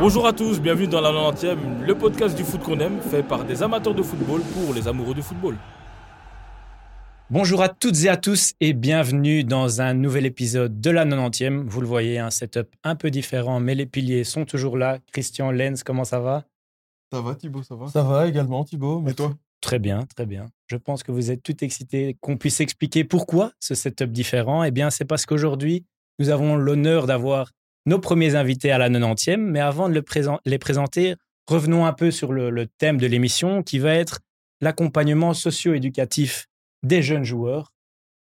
Bonjour à tous, bienvenue dans la 90e, le podcast du foot qu'on aime, fait par des amateurs de football pour les amoureux du football. Bonjour à toutes et à tous et bienvenue dans un nouvel épisode de la 90e. Vous le voyez, un setup un peu différent, mais les piliers sont toujours là. Christian Lenz, comment ça va? Ça va Thibaut, ça va? Ça va également Thibaut. Et toi? Très bien, très bien. Je pense que vous êtes tout excités qu'on puisse expliquer pourquoi ce setup différent. Eh bien, c'est parce qu'aujourd'hui, nous avons l'honneur d'avoir nos premiers invités à la 90e. Mais avant de les présenter, revenons un peu sur le, thème de l'émission qui va être l'accompagnement socio-éducatif des jeunes joueurs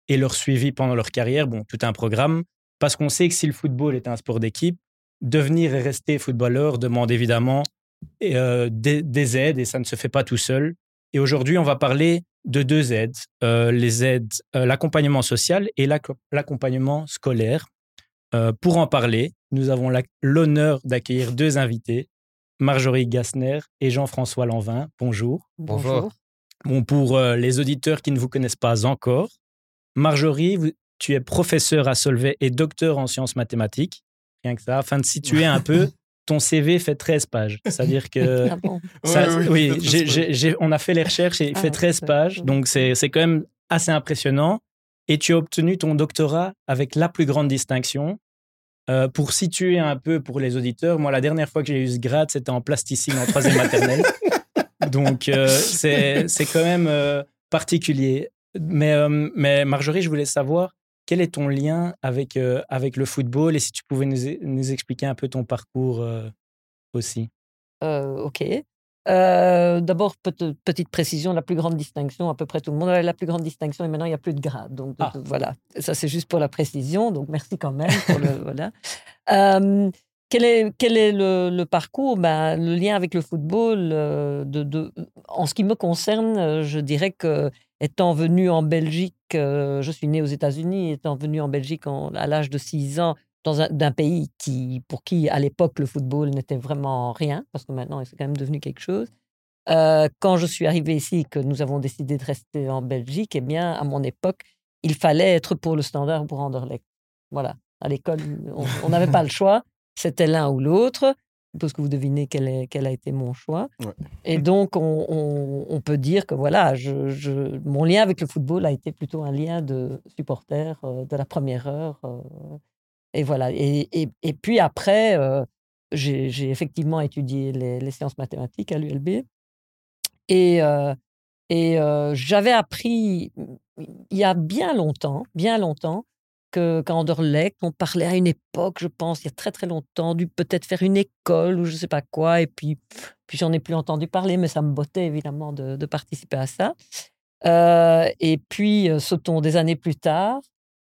et leur suivi pendant leur carrière. Bon, tout un programme, parce qu'on sait que si le football est un sport d'équipe, devenir et rester footballeur demande évidemment euh, des, aides et ça ne se fait pas tout seul. Et aujourd'hui, on va parler de deux aides, euh, les aides, euh, l'accompagnement social et l'accompagnement scolaire. pour en parler, nous avons l'honneur d'accueillir deux invités, Marjorie Gassner et Jean-François Lanvin. Bonjour. Bonjour. Bon, pour euh, les auditeurs qui ne vous connaissent pas encore, Marjorie, tu es professeur à Solvay et docteur en sciences mathématiques. Rien que ça, afin de situer un peu, ton CV fait 13 pages. C'est-à-dire que. Ah bon oui, on a fait les recherches et il fait 13 ah, pages. Donc, c'est quand même assez impressionnant. Et tu as obtenu ton doctorat avec la plus grande distinction, euh, pour situer un peu pour les auditeurs, moi, la dernière fois que j'ai eu ce grade, c'était en plasticine en troisième maternelle. Donc, euh, c'est quand même euh, particulier. Mais, mais Marjorie, je voulais savoir quel est ton lien avec, avec le football et si tu pouvais nous, nous expliquer un peu ton parcours aussi? ok. Euh, d'abord, petite précision, la plus grande distinction, à peu près tout le monde a la plus grande distinction et maintenant il n'y a plus de grade. Donc ah. voilà, ça c'est juste pour la précision. Donc merci quand même. Pour le, voilà. Euh, quel est, quel est le, parcours? Ben, Le lien avec le football, euh, de, de, en ce qui me concerne, je dirais que étant venu en Belgique, je suis né aux États-Unis, étant venu en Belgique à l'âge de 6 ans, d'un pays qui, pour qui, à l'époque, le football n'était vraiment rien, parce que maintenant, c'est quand même devenu quelque chose. Euh, quand je suis arrivé ici, que nous avons décidé de rester en Belgique, eh bien, à mon époque, il fallait être pour le standard ou pour Anderlecht. Voilà. À l'école, on n'avait pas le choix. C'était l'un ou l'autre. Parce que vous devinez quel, est, quel a été mon choix. Et donc, on, on, peut dire que voilà, je, je, mon lien avec le football a été plutôt un lien de supporter euh, de la première heure. Euh, et voilà. Et, et, puis après, euh, j'ai effectivement étudié les, sciences mathématiques à l'ULB. Et, et j'avais appris il y a bien longtemps, bien longtemps, qu'Anderlecht, on parlait à une époque, je pense, il y a très très longtemps, du peut-être faire une école ou je ne sais pas quoi. Et puis, puis j'en ai plus entendu parler, mais ça me bottait évidemment de, de participer à ça. et puis, sautons des années plus tard,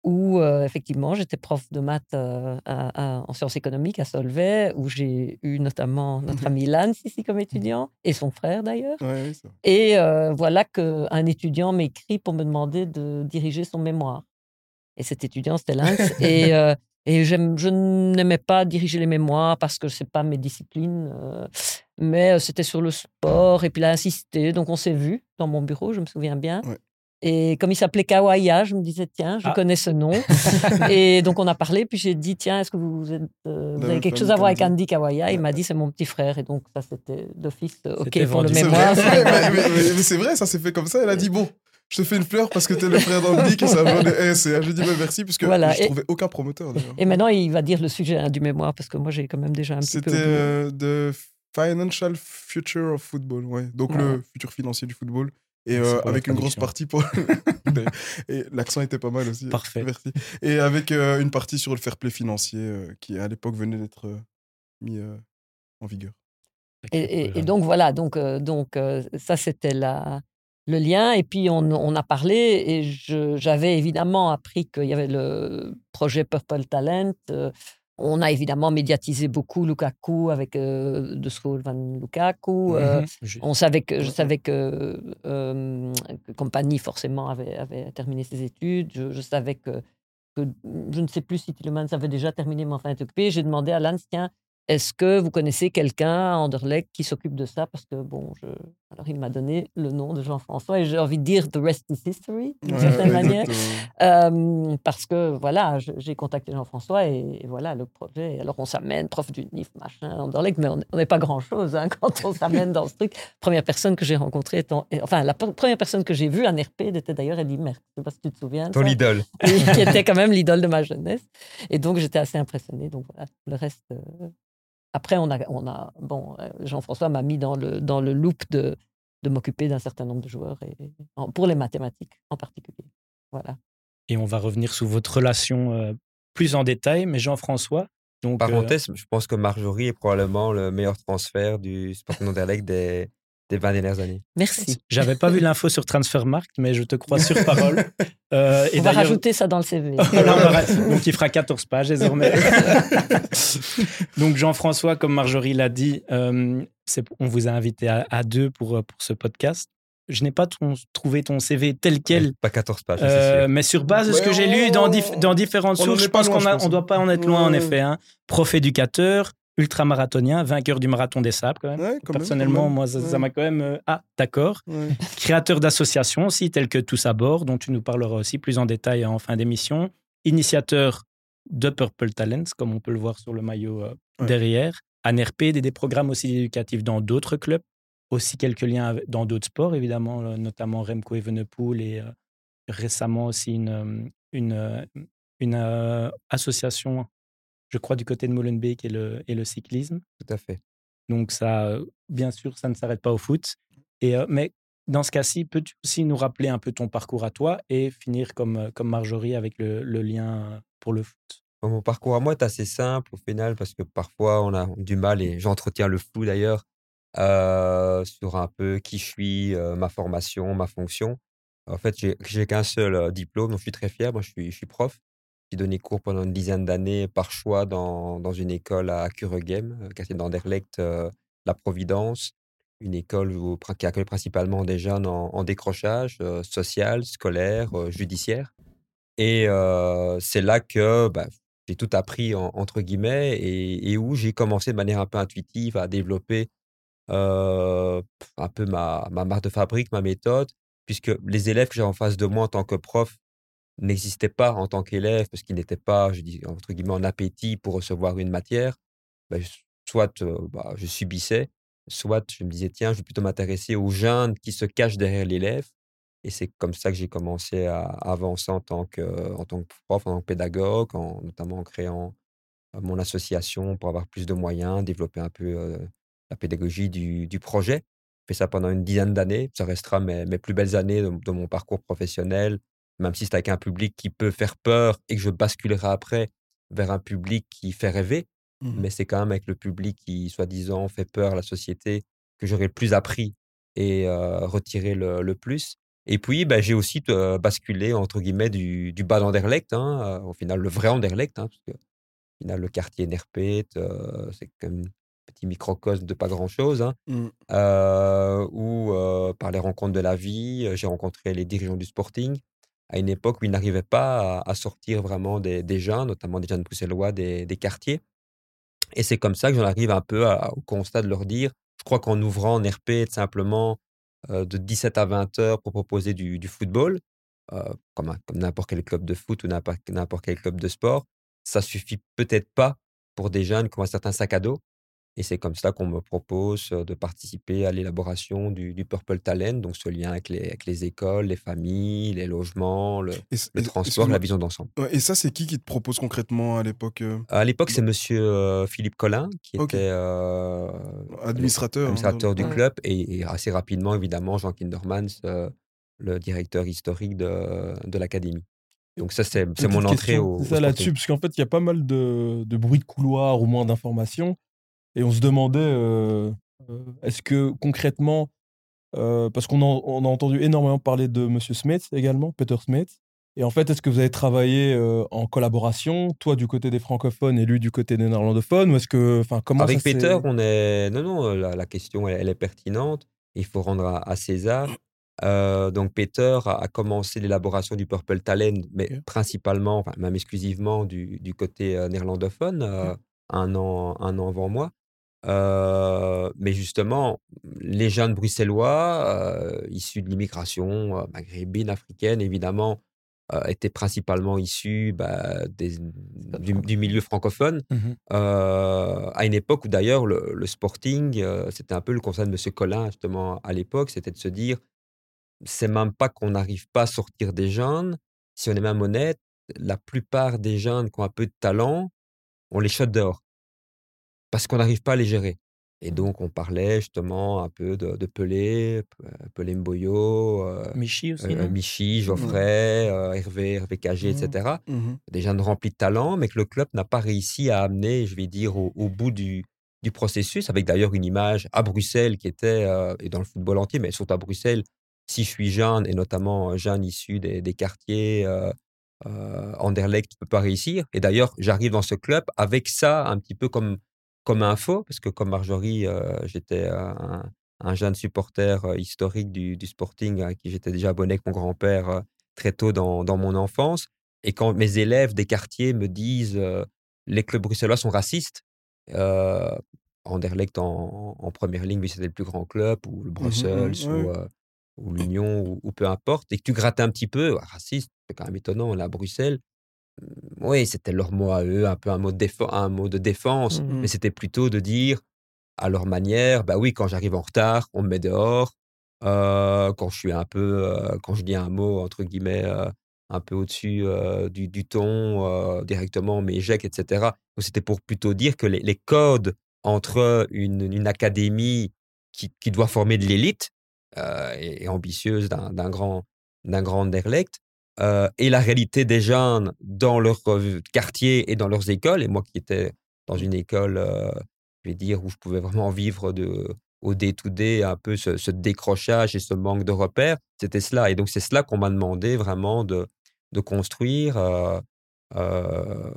où effectivement j'étais prof de maths en sciences économiques à Solvay, où j'ai eu notamment notre mmh ami Lance ici comme étudiant, et son frère d'ailleurs. et voilà qu'un étudiant m'écrit pour me demander de diriger son mémoire. Et cet étudiant, c'était Lance. et, et je n'aimais pas diriger les mémoires parce que ce n'est pas mes disciplines. mais c'était sur le sport, et puis il a insisté. Donc on s'est vu dans mon bureau, je me souviens bien. Et comme il s'appelait Kawaya, je me disais, tiens, je ah. connais ce nom. et donc, on a parlé, puis j'ai dit, tiens, est-ce que vous, êtes, euh, avez quelque chose à voir avec Andy Kawaya Il m'a dit, c'est mon petit frère. Et donc, ça, c'était d'office euh, OK pour le mémoire. mais, c'est vrai, ça s'est fait comme ça. Elle a dit, bon, je te fais une fleur parce que tu es le frère d'Andy qui s'appelle de J'ai dit bah, merci puisque voilà. je trouvais aucun promoteur. Et maintenant, il va dire le sujet hein, du mémoire parce que moi, j'ai quand même déjà un petit peu. C'était de Financial Future of Football, ouais. Donc le futur financier du football. Et euh, avec une grosse partie pour. et l'accent était pas mal aussi. Parfait. Merci. Et avec euh, une partie sur le fair play financier euh, qui, à l'époque, venait d'être mis en vigueur. Et, donc, voilà. Donc, donc ça, c'était la, le lien. Et puis, on, on a parlé. Et j'avais évidemment appris qu'il y avait le projet Purple Talent on a évidemment médiatisé beaucoup Lukaku avec euh, De School van Lukaku. Euh, mhm. on savait que, je savais que, euh, Compagnie, forcément, avait, avait, terminé ses études. Je, savais que, je ne sais plus si Tillemans avait déjà terminé, mais enfin, occupé. J'ai demandé à Lance, tiens, est-ce que vous connaissez quelqu'un à Anderlecht qui s'occupe de ça? Parce que, bon, je... alors il m'a donné le nom de Jean-François et j'ai envie de dire The rest is history, d'une certaine manière. parce que, voilà, j'ai contacté Jean-François et, voilà le projet. Alors on s'amène, prof du NIF, machin, Anderlecht, mais on n'est pas grand-chose hein, quand on s'amène dans ce truc. Première personne que j'ai rencontrée, étant... enfin, la première personne que j'ai vue à NRP était d'ailleurs Eddie Merck. Je ne sais pas si tu te souviens. Ton idole. qui était quand même l'idole de ma jeunesse. Et donc j'étais assez impressionnée. Donc voilà, le reste. Euh, après, on a, on a bon, euh, Jean-François m'a mis dans le, dans le loop de, de m'occuper d'un certain nombre de joueurs, et, pour les mathématiques en particulier. Voilà. Et on va revenir sur votre relation euh, plus en détail, mais Jean-François. Donc, euh, Parenthèse, je pense que Marjorie est probablement le meilleur transfert du Sporting Anderlecht des, des 20 dernières années. Merci. J'avais pas vu l'info sur Transfermarkt, mais je te crois sur parole. Euh, on va rajouter ça dans le CV. Donc il fera 14 pages désormais. Donc Jean-François, comme Marjorie l'a dit, euh, on vous a invité à, deux pour, pour ce podcast. Je n'ai pas trouvé ton CV tel quel. Pas 14 pages. Euh, mais sur base de ce que j'ai lu dans, dans différentes sources, je pense qu'on ne doit pas en être loin, en effet. Hein. Prof éducateur, ultramarathonien, vainqueur du marathon des sables quand même. Personnellement, moi, ça m'a quand même... Euh, ah, d'accord. Créateur d'associations aussi, telles que Tous à bord, dont tu nous parleras aussi plus en détail en fin d'émission. Initiateur de Purple Talents, comme on peut le voir sur le maillot euh, derrière. ANRP, des, des programmes aussi éducatifs dans d'autres clubs. Aussi quelques liens dans d'autres sports, évidemment, euh, notamment Remco Evenepoel et récemment aussi une, une, une association je crois, du côté de Molenbeek et le, et le cyclisme. Tout à fait. Donc, ça, bien sûr, ça ne s'arrête pas au foot. Et, mais dans ce cas-ci, peux-tu aussi nous rappeler un peu ton parcours à toi et finir comme, comme Marjorie avec le, le lien pour le foot? Mon parcours à moi est assez simple au final parce que parfois on a du mal et j'entretiens le flou d'ailleurs euh, sur un peu qui je suis, euh, ma formation, ma fonction. En fait, j'ai qu'un seul diplôme, donc je suis très fier. Moi, je suis, je suis prof j'ai donné cours pendant une dizaine d'années par choix dans, dans une école à Kuregem, euh, quartier d'Anderlecht, euh, La Providence, une école qui accueille principalement des jeunes en, décrochage euh, social, scolaire, judiciaire. Et c'est là que bah, j'ai tout appris, entre guillemets, et, et où j'ai commencé de manière un peu intuitive à développer un peu ma, ma marque de fabrique, ma méthode, puisque les élèves que j'ai en face de moi en tant que prof n'existait pas en tant qu'élève parce qu'il n'était pas, je dis entre guillemets, en appétit pour recevoir une matière, ben, soit bah, je subissais, soit je me disais, tiens, je vais plutôt m'intéresser aux jeunes qui se cachent derrière l'élève. Et c'est comme ça que j'ai commencé à, avancer en tant, que, en tant que prof, en tant que pédagogue, en, notamment en créant mon association pour avoir plus de moyens, développer un peu la pédagogie du, du projet. J'ai fait ça pendant une dizaine d'années. Ça restera mes, mes, plus belles années de mon parcours professionnel, même si c'est avec un public qui peut faire peur et que je basculerai après vers un public qui fait rêver. Mmh mais c'est quand même avec le public qui, soi-disant, fait peur à la société que j'aurai le plus appris et retiré le, plus. Et puis, bah, j'ai aussi basculé, entre guillemets, du, du bas d'Anderlecht, hein, au final, le vrai Anderlecht, hein, parce que au final, le quartier Nerpet, c'est quand même un petit microcosme de pas grand-chose, hein, mmh. où, par les rencontres de la vie, j'ai rencontré les dirigeants du Sporting, à une époque où ils n'arrivaient pas à, sortir vraiment des, des, jeunes, notamment des jeunes bruxellois des, des quartiers. Et c'est comme ça que j'en arrive un peu au constat de leur dire, je crois qu'en ouvrant en RP simplement euh, de 17 à 20 heures pour proposer du, football, euh, comme, comme n'importe quel club de foot ou n'importe quel club de sport, ça suffit peut-être pas pour des jeunes qui ont un certain sac à dos. Et c'est comme ça qu'on me propose de participer à l'élaboration du, Purple Talent, donc ce lien avec les, avec les écoles, les familles, les logements, le, transport, la vision d'ensemble. Et ça, c'est qui qui te propose concrètement à l'époque À l'époque, c'est monsieur Philippe Collin, qui était administrateur, administrateur du club, et, assez rapidement, évidemment, Jean Kindermans, le directeur historique de, de l'académie. Donc ça, c'est mon entrée au... C'est ça là-dessus, parce qu'en fait, il y a pas mal de, de bruit de couloir ou moins d'informations. Et on se demandait, euh, euh, est-ce que concrètement, euh, parce qu'on a, entendu énormément parler de M. Smith également, Peter Smith, et en fait, est-ce que vous avez travaillé en collaboration, toi du côté des francophones et lui du côté des néerlandophones, ou est-ce que, enfin, comment Avec Peter, on est, non, non, la, question, elle, est pertinente. Il faut rendre à, César. donc Peter a, commencé l'élaboration du Purple Talent, mais principalement, enfin, même exclusivement du, du côté néerlandophone. un an, un an avant moi. Euh, mais justement, les jeunes bruxellois, euh, issus de l'immigration euh, maghrébine, africaine, évidemment, étaient principalement issus bah, des, du, milieu francophone, Mmh à une époque où d'ailleurs le, sporting, c'était un peu le conseil de M. Collin, justement, à l'époque, c'était de se dire, c'est même pas qu'on n'arrive pas à sortir des jeunes, si on est même honnête, la plupart des jeunes qui ont un peu de talent, on les shot dehors parce qu'on n'arrive pas à les gérer. Et donc, on parlait justement un peu de, de Pelé, Pelé Mboyo, euh, Michi aussi. euh, Michi, Geoffrey, euh, Hervé, Hervé Cagé, Mmh. etc. Mhm. Des jeunes remplis de talent, mais que le club n'a pas réussi à amener, je vais dire, au, au bout du, du processus, avec d'ailleurs une image à Bruxelles qui était, euh, et dans le football entier, mais surtout à Bruxelles, si je suis jeune, et notamment jeune issu des, des quartiers, euh, euh, Anderlecht, tu peux pas réussir. Et d'ailleurs, j'arrive dans ce club avec ça un petit peu comme comme info, parce que comme Marjorie, euh, j'étais un, un jeune supporter euh, historique du, du Sporting, à qui j'étais déjà abonné avec mon grand-père euh, très tôt dans, dans mon enfance. Et quand mes élèves des quartiers me disent euh, les clubs bruxellois sont racistes, euh, Anderlecht en, en première ligne, oui, c'était le plus grand club, ou le Brussels, ou, ouais. euh, ou l'Union, ou, ou peu importe, et que tu grattes un petit peu, ah, raciste, c'est quand même étonnant, là, à Bruxelles, oui, c'était leur mot à eux, un peu un mot de, défense, un mot de défense, Mhm. mais c'était plutôt de dire à leur manière, bah oui, quand j'arrive en retard, on me met dehors. Euh, quand je suis un peu, euh, quand je dis un mot entre guillemets euh, un peu au-dessus du, du ton, directement on m'éjecte, etc. C'était pour plutôt dire que les, les codes entre une, une académie qui, qui doit former de l'élite et, et ambitieuse d'un grand, d'un grand Anderlecht, euh, et la réalité des jeunes dans leur euh, quartier et dans leurs écoles. Et moi qui étais dans une école, euh, je vais dire, où je pouvais vraiment vivre de, au day-to-day un peu ce, ce décrochage et ce manque de repères, c'était cela. Et donc c'est cela qu'on m'a demandé vraiment de, de construire. euh,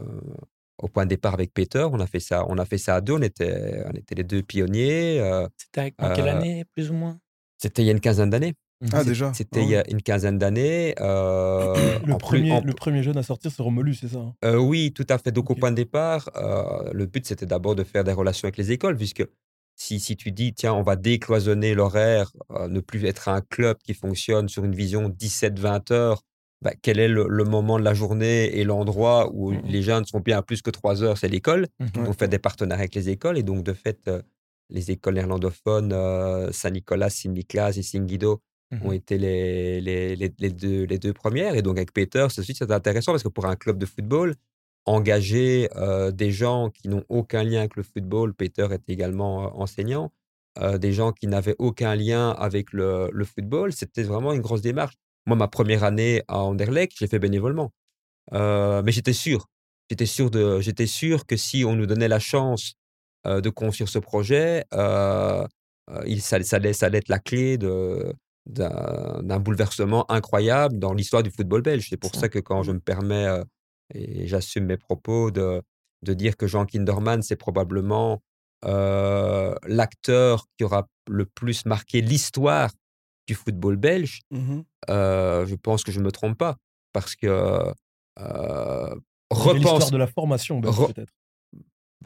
au point de départ avec Peter, on a fait ça, on a fait ça à deux, on était, on était les deux pionniers. C'était en quelle année, plus ou moins? c'était il y a une quinzaine d'années. Ah, C'est- déjà. C'était Ah il y a une quinzaine d'années. euh, Le, plus- premier, en- le premier jeune à sortir, c'est Romelu, c'est ça hein euh, oui, tout à fait. Donc, au point de départ, euh, le but, c'était d'abord de faire des relations avec les écoles, puisque si, si tu dis, tiens, on va décloisonner l'horaire, euh, ne plus être un club qui fonctionne sur une vision 17-20 heures, bah, quel est le, le moment de la journée et l'endroit où Mhm. les jeunes sont bien plus que 3 heures, c'est l'école. Mhm. Ouais. On fait des partenariats avec les écoles, et donc, de fait, les écoles néerlandophones, Saint-Nicolas, Saint-Nicolas et Saint-Guido, ont Mhm. été les, les, les, les deux, les deux premières. Et donc, avec Peter, c'est intéressant parce que pour un club de football, engager euh, des gens qui n'ont aucun lien avec le football, Peter est également enseignant, euh, des gens qui n'avaient aucun lien avec le, le football, c'était vraiment une grosse démarche. Moi, ma première année à Anderlecht, j'ai fait bénévolement. Euh, mais j'étais sûr. J'étais sûr, de, j'étais sûr que si on nous donnait la chance de construire ce projet, il, ça, ça, allait, ça allait être la clé de, d'un, bouleversement incroyable dans l'histoire du football belge. C'est pour Ça. ça que quand je me permets, euh, et j'assume mes propos, de, de dire que Jean Kinderman, c'est probablement euh, l'acteur qui aura le plus marqué l'histoire du football belge, Mhm. euh, je pense que je ne me trompe pas. Parce que C'est l'histoire repense, de la formation, peut-être.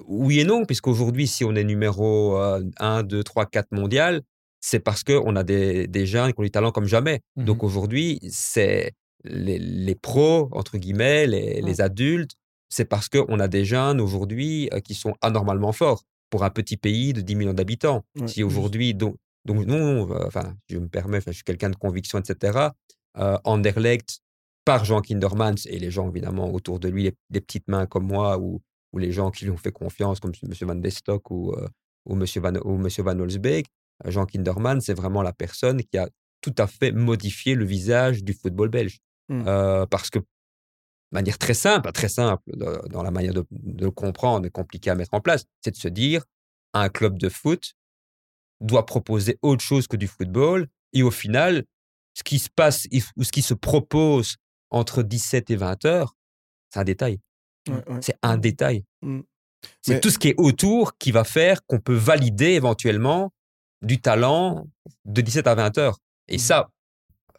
oui et non, puisqu'aujourd'hui, si on est numéro euh, 1, 2, 3, 4 mondial, c'est parce qu'on a des, des jeunes qui ont du talent comme jamais. Mhm. Donc aujourd'hui, c'est les, les pros, entre guillemets, les, les adultes, c'est parce qu'on a des jeunes aujourd'hui euh, qui sont anormalement forts pour un petit pays de 10 millions d'habitants. Si aujourd'hui, donc, donc non, euh, enfin, je me permets, je suis quelqu'un de conviction, etc. Euh, Anderlecht, par Jean Kindermans et les gens évidemment autour de lui, les, les petites mains comme moi ou, ou les gens qui lui ont fait confiance, comme M. Van Destock ou, euh, ou, M. Van, ou. Van Holsbeek, euh, Jean Kinderman, c'est vraiment la personne qui a tout à fait modifié le visage du football belge. Mm. Euh, parce que, de manière très simple, très simple de- dans la manière de, de le comprendre, mais compliqué à mettre en place, c'est de se dire un club de foot doit proposer autre chose que du football. Et au final, ce qui se passe ou ce qui se propose entre 17 et 20 heures, c'est un détail. Ouais, ouais. C'est un détail. Mm. C'est Mais- tout ce qui est autour qui va faire qu'on peut valider éventuellement du talent de 17 à 20 heures. Et Mhm. ça,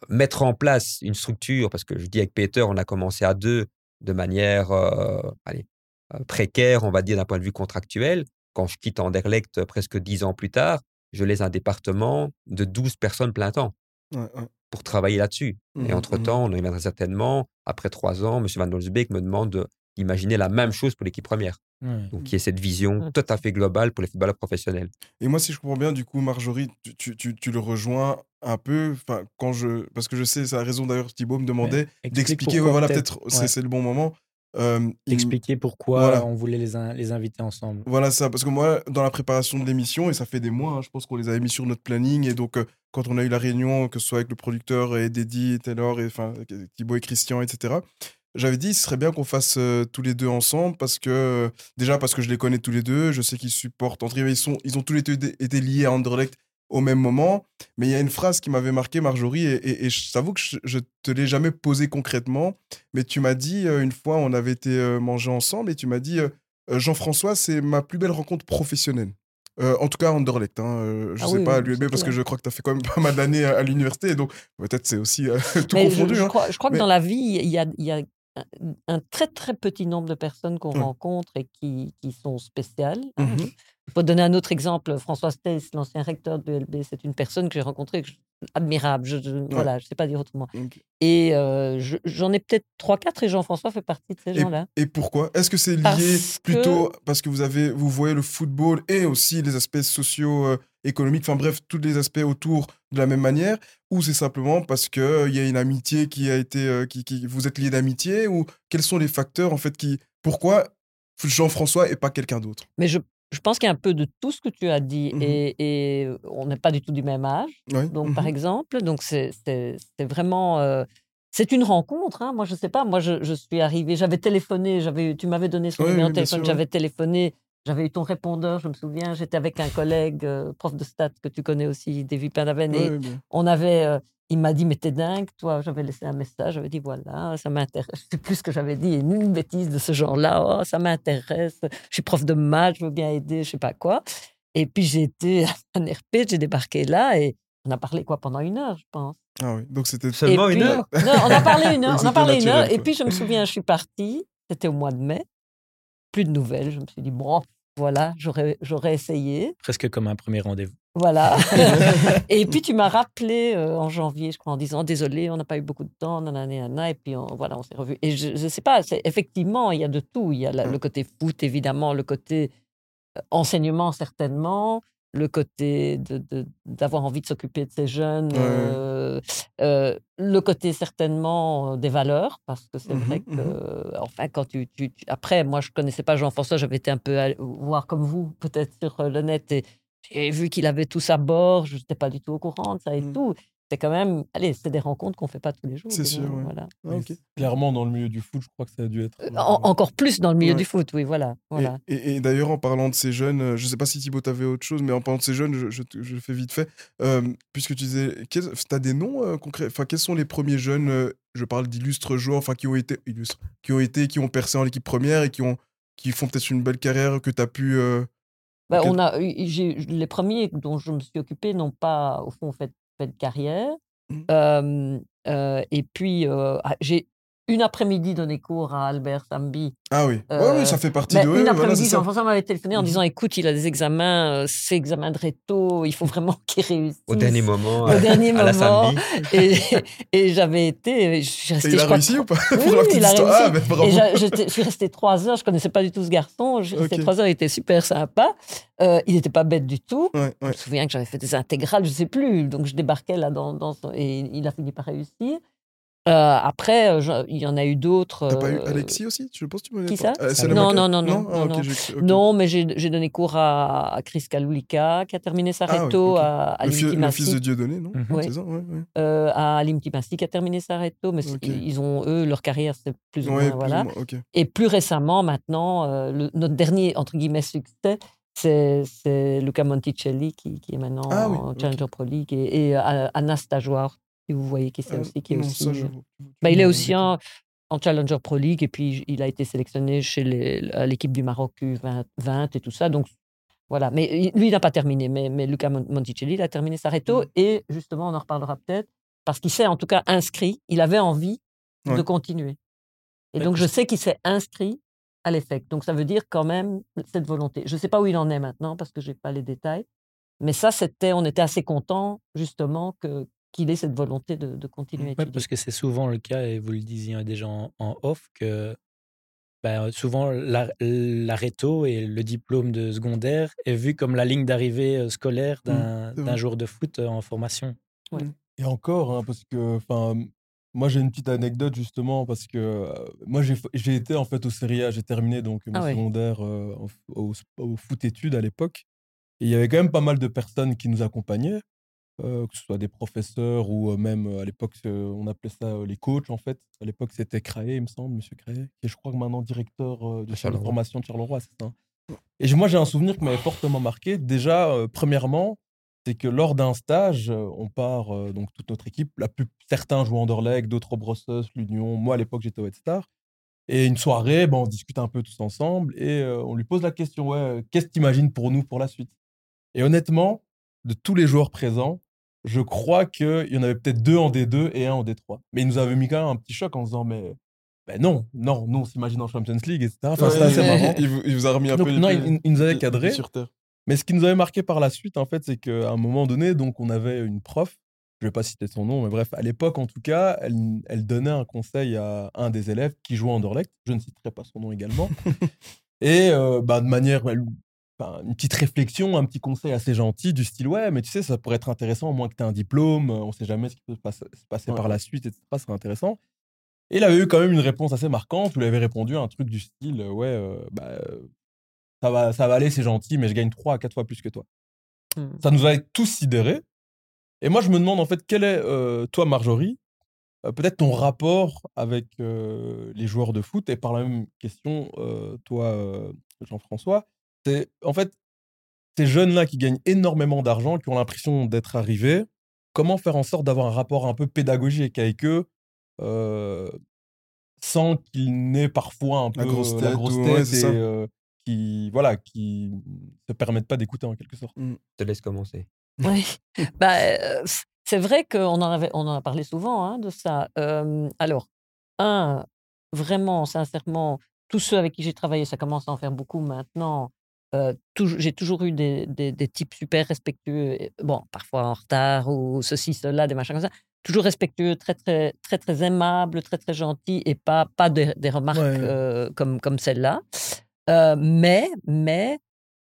mettre en place une structure, parce que je dis avec Peter, on a commencé à deux de manière, euh, allez, précaire, on va dire, d'un point de vue contractuel. Quand je quitte Anderlecht presque dix ans plus tard, je laisse un département de 12 personnes plein temps pour travailler là-dessus. et mmh entre-temps, on y viendra certainement, après trois ans, M. Van Dolsbeek me demande d'imaginer la même chose pour l'équipe première. Donc, il y a cette vision mmh. tout à fait globale pour les footballeurs professionnels. Et moi, si je comprends bien, du coup, Marjorie, tu, tu, tu le rejoins un peu, quand je, parce que je sais, c'est la raison d'ailleurs, Thibaut me demandait d'expliquer, voilà, peut-être, c'est le bon moment. Expliquer pourquoi on voulait les, les inviter ensemble. Voilà ça, parce que moi, dans la préparation de l'émission, et ça fait des mois, hein, je pense qu'on les avait mis sur notre planning, et donc quand on a eu la réunion, que ce soit avec le producteur et Dédi, Taylor, et, enfin, Thibaut et Christian, etc., j'avais dit, ce serait bien qu'on fasse tous les deux ensemble, parce que, déjà parce que je les connais tous les deux, je sais qu'ils supportent, entre ils, sont, ils ont tous les deux été liés à Anderlecht au même moment. Mais il y a une phrase qui m'avait marqué, Marjorie, et, et, je t'avoue que je, ne te l'ai jamais posée concrètement, mais tu m'as dit, euh, une fois, on avait été euh, manger ensemble, et tu m'as dit, euh, Jean-François, c'est ma plus belle rencontre professionnelle. en tout cas, Anderlecht. Hein, je ne ah sais pas à l'ULB parce que je crois que tu as fait quand même pas mal d'années à, l'université. Donc, peut-être c'est aussi tout confondu. Je, hein. crois, je crois que dans la vie, il y a, y a un, très très petit nombre de personnes qu'on rencontre et qui, qui sont spéciales. Hein. Mmh pour donner un autre exemple, François Stace, l'ancien recteur de l'ULB, c'est une personne que j'ai rencontrée, admirable. Je, Voilà, je ne sais pas dire autrement. Et euh, j'en ai peut-être 3-4 et Jean-François fait partie de ces gens-là. Et pourquoi? Est-ce que c'est lié plutôt parce que vous, avez, vous voyez le football et aussi les aspects sociaux, euh, économiques, enfin bref, tous les aspects autour de la même manière Ou c'est simplement parce qu'il euh, il y a une amitié qui a été. qui, qui, vous êtes liés d'amitié Ou quels sont les facteurs en fait qui. Pourquoi Jean-François et pas quelqu'un d'autre? Mais je je pense qu'il y a un peu de tout ce que tu as dit mmh et, on n'est pas du tout du même âge. Donc, mmh par exemple, donc c'est vraiment. Euh, c'est une rencontre. Hein. Moi, je ne sais pas. Moi, je, suis arrivée. J'avais téléphoné. J'avais, tu m'avais donné son numéro de téléphone. J'avais téléphoné. J'avais eu ton répondeur. Je me souviens. J'étais avec un collègue, euh, prof de stats que tu connais aussi, David Pendaven. et on avait euh, il m'a dit, mais t'es dingue, toi. J'avais laissé un message, j'avais dit, voilà, ça m'intéresse. C'est plus ce que j'avais dit, une bêtise de ce genre-là. Oh, ça m'intéresse. Je suis prof de maths, je veux bien aider, je sais pas quoi. Et puis j'ai été à un RP, j'ai débarqué là et on a parlé quoi pendant une heure, je pense. Ah oui, donc c'était seulement une heure? Non, on a parlé une heure. on a parlé une heure. Et puis je me souviens, je suis partie. C'était au mois de mai. Plus de nouvelles. Je me suis dit bon, voilà, j'aurais essayé. Presque comme un premier rendez-vous. Voilà. et puis tu m'as rappelé euh, en janvier, je crois, en disant désolé, on n'a pas eu beaucoup de temps, nanana, et puis on, voilà, on s'est revus. Et je ne sais pas, effectivement, il y a de tout. Il y a le côté foot, évidemment, le côté euh, enseignement, certainement, le côté d'avoir de, envie de s'occuper de ces jeunes, euh, le côté certainement des valeurs, parce que c'est mmh vrai mmh que, enfin, quand tu, tu, Après, moi, je ne connaissais pas Jean-François, j'avais été un peu à, voir comme vous, peut-être sur le net, et j'ai vu qu'il avait tout à bord, je n'étais pas du tout au courant de ça et mmh. tout. C'est quand même, allez, c'est des rencontres qu'on ne fait pas tous les jours. C'est sûr. Voilà. Ah, clairement, dans le milieu du foot, je crois que ça a dû être. Euh, euh, encore plus dans le milieu du foot, oui, voilà. voilà. Et, d'ailleurs, en parlant de ces jeunes, euh, je ne sais pas si Thibaut avait autre chose, mais en parlant de ces jeunes, je, je, fais vite fait. puisque tu disais, tu as des noms concrets Enfin, quels sont les premiers jeunes, je parle d'illustres joueurs, enfin, qui ont été illustres, qui ont été, qui ont percé en équipe première et qui, ont, qui font peut-être une belle carrière que tu as pu. Bah, on a, les premiers dont je me suis occupé n'ont pas, au fond, fait, fait de carrière. Mmh. et puis, ah, j'ai une après-midi donné cours à Albert Sambi. Ah oui, oui, ça fait partie de eux. Une après-midi, Jean-François m'avait téléphoné en mmh disant écoute, il a des examens, ces examens de réto, il faut vraiment qu'il réussisse. Au dernier moment. Au dernier moment. et, et j'avais été. Je resté, il a réussi ou pas? Oui, il a réussi. Ah, et je, suis resté trois heures, je connaissais pas du tout ce garçon. Je suis resté trois heures, il était super sympa. il n'était pas bête du tout. Je me souviens que j'avais fait des intégrales, je ne sais plus. Donc je débarquais là dans, dans et il a fini par réussir. Euh, après, euh, il y en a eu d'autres. T'as pas eu euh, Alexis aussi Je pense que tu Qui ça? Non, non, non, non, non, non. non, mais j'ai donné cours à, Chris Kaloulika, qui a terminé sa ah réto, à, le, le fils de Dieudonné, non oui. ça, ouais, ouais. À Alim Timassi, qui a terminé sa réto, mais ils ont, eux, leur carrière, c'est plus ou moins, voilà. Et plus récemment, maintenant, notre dernier, entre guillemets, succès, c'est Luca Monticelli, qui, qui est maintenant ah, en Challenger Pro League, et, et Anna Stajoire, si vous voyez qui c'est aussi, qui est aussi. bah, il est aussi en, Challenger Pro League et puis il a été sélectionné chez l'équipe du Maroc U20 et tout ça. Donc voilà, mais lui, il n'a pas terminé. Mais, mais Luca Monticelli, il a terminé sa réto mmh. et justement, on en reparlera peut-être parce qu'il s'est en tout cas inscrit. Il avait envie de continuer. Et donc, je sais qu'il s'est inscrit à l'EFEC. Donc ça veut dire quand même cette volonté. Je ne sais pas où il en est maintenant parce que je n'ai pas les détails. Mais ça, c'était, on était assez content justement que qu'il ait cette volonté de, continuer à étudier. parce que c'est souvent le cas, et vous le disiez déjà en, en off, que ben, souvent la, la, réto et le diplôme de secondaire est vu comme la ligne d'arrivée euh, scolaire mmh, d'un jour de foot euh, en formation. Et encore, hein, parce que moi j'ai une petite anecdote justement, parce que euh, moi j'ai été en fait au Serie A, j'ai terminé donc mon ah secondaire au, au, foot études à l'époque. Et il y avait quand même pas mal de personnes qui nous accompagnaient. Euh, que ce soit des professeurs ou même à l'époque, on appelait ça les coachs en fait. À l'époque, c'était Craé, il me semble, monsieur Craé, qui est, je crois, que maintenant directeur de la formation de Charleroi, c'est ça. Hein. Et moi, j'ai un souvenir qui m'avait fortement marqué. Déjà, premièrement, c'est que lors d'un stage, on part, donc toute notre équipe, la plus, certains jouent Anderlecht, d'autres au l'Union. Moi, à l'époque, j'étais au Star. Et une soirée, ben, on discute un peu tous ensemble et on lui pose la question ouais, qu'est-ce que tu imagines pour nous pour la suite? Et honnêtement, de tous les joueurs présents, je crois qu'il y en avait peut-être deux en D2 et un en D3. Mais il nous avait mis quand même un petit choc en se disant, mais ben non, non, nous on s'imagine en Champions League, etc. Enfin, assez marrant. Il vous, a remis un peu Non, il, nous avait cadré. Mais ce qui nous avait marqué par la suite, en fait, c'est qu'à un moment donné, donc on avait une prof, je vais pas citer son nom, mais bref, à l'époque en tout cas, elle, elle, donnait un conseil à un des élèves qui jouait en Dorlect. Je ne citerai pas son nom également. et euh, bah, de manière une petite réflexion, un petit conseil assez gentil du style ouais, mais tu sais, ça pourrait être intéressant au moins que tu aies un diplôme, on ne sait jamais ce qui peut se passer, par la suite, etc. Ce serait intéressant. Et il avait eu quand même une réponse assez marquante. Vous lui avez répondu un truc du style ouais, euh, bah, ça, va, ça va aller, c'est gentil, mais je gagne 3 à 4 fois plus que toi. Mmh. Ça nous a tous sidérés. Et moi, je me demande en fait, quel est, euh, toi, Marjorie, euh, peut-être ton rapport avec les joueurs de foot? Et par la même question, toi, Jean-François, c'est en fait ces jeunes-là qui gagnent énormément d'argent, qui ont l'impression d'être arrivés, comment faire en sorte d'avoir un rapport un peu pédagogique avec eux sans qu'ils n'aient parfois un peu la grosse tête, et qui voilà qui se permettent pas d'écouter en quelque sorte. Mmh. Je te laisse commencer. Oui, bah, c'est vrai qu'on en, avait, on en a parlé souvent hein, de ça. alors, un, vraiment, sincèrement, tous ceux avec qui j'ai travaillé, ça commence à en faire beaucoup maintenant, j'ai toujours eu des, des, types super respectueux, bon, parfois en retard ou ceci, cela, des machins comme ça. Toujours respectueux, très, très, très, très aimables, très, très gentils et pas, pas des remarques comme, comme celle-là. mais, mais,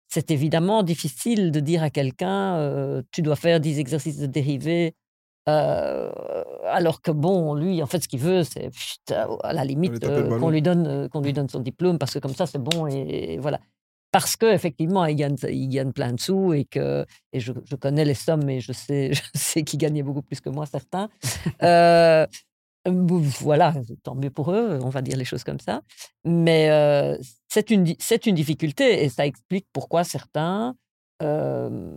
c'est évidemment difficile de dire à quelqu'un tu dois faire 10 exercices de dérivés alors que bon, lui, en fait, ce qu'il veut, c'est à la limite qu'on lui donne qu'on lui donne son diplôme parce que comme ça, c'est bon et voilà parce qu'effectivement, il gagne, il gagne plein de sous et que et je, je connais les sommes et je sais, je sais qu'ils gagnaient beaucoup plus que moi, certains. euh, voilà, tant mieux pour eux, on va dire les choses comme ça. Mais euh, c'est une, une difficulté et ça explique pourquoi certains, euh,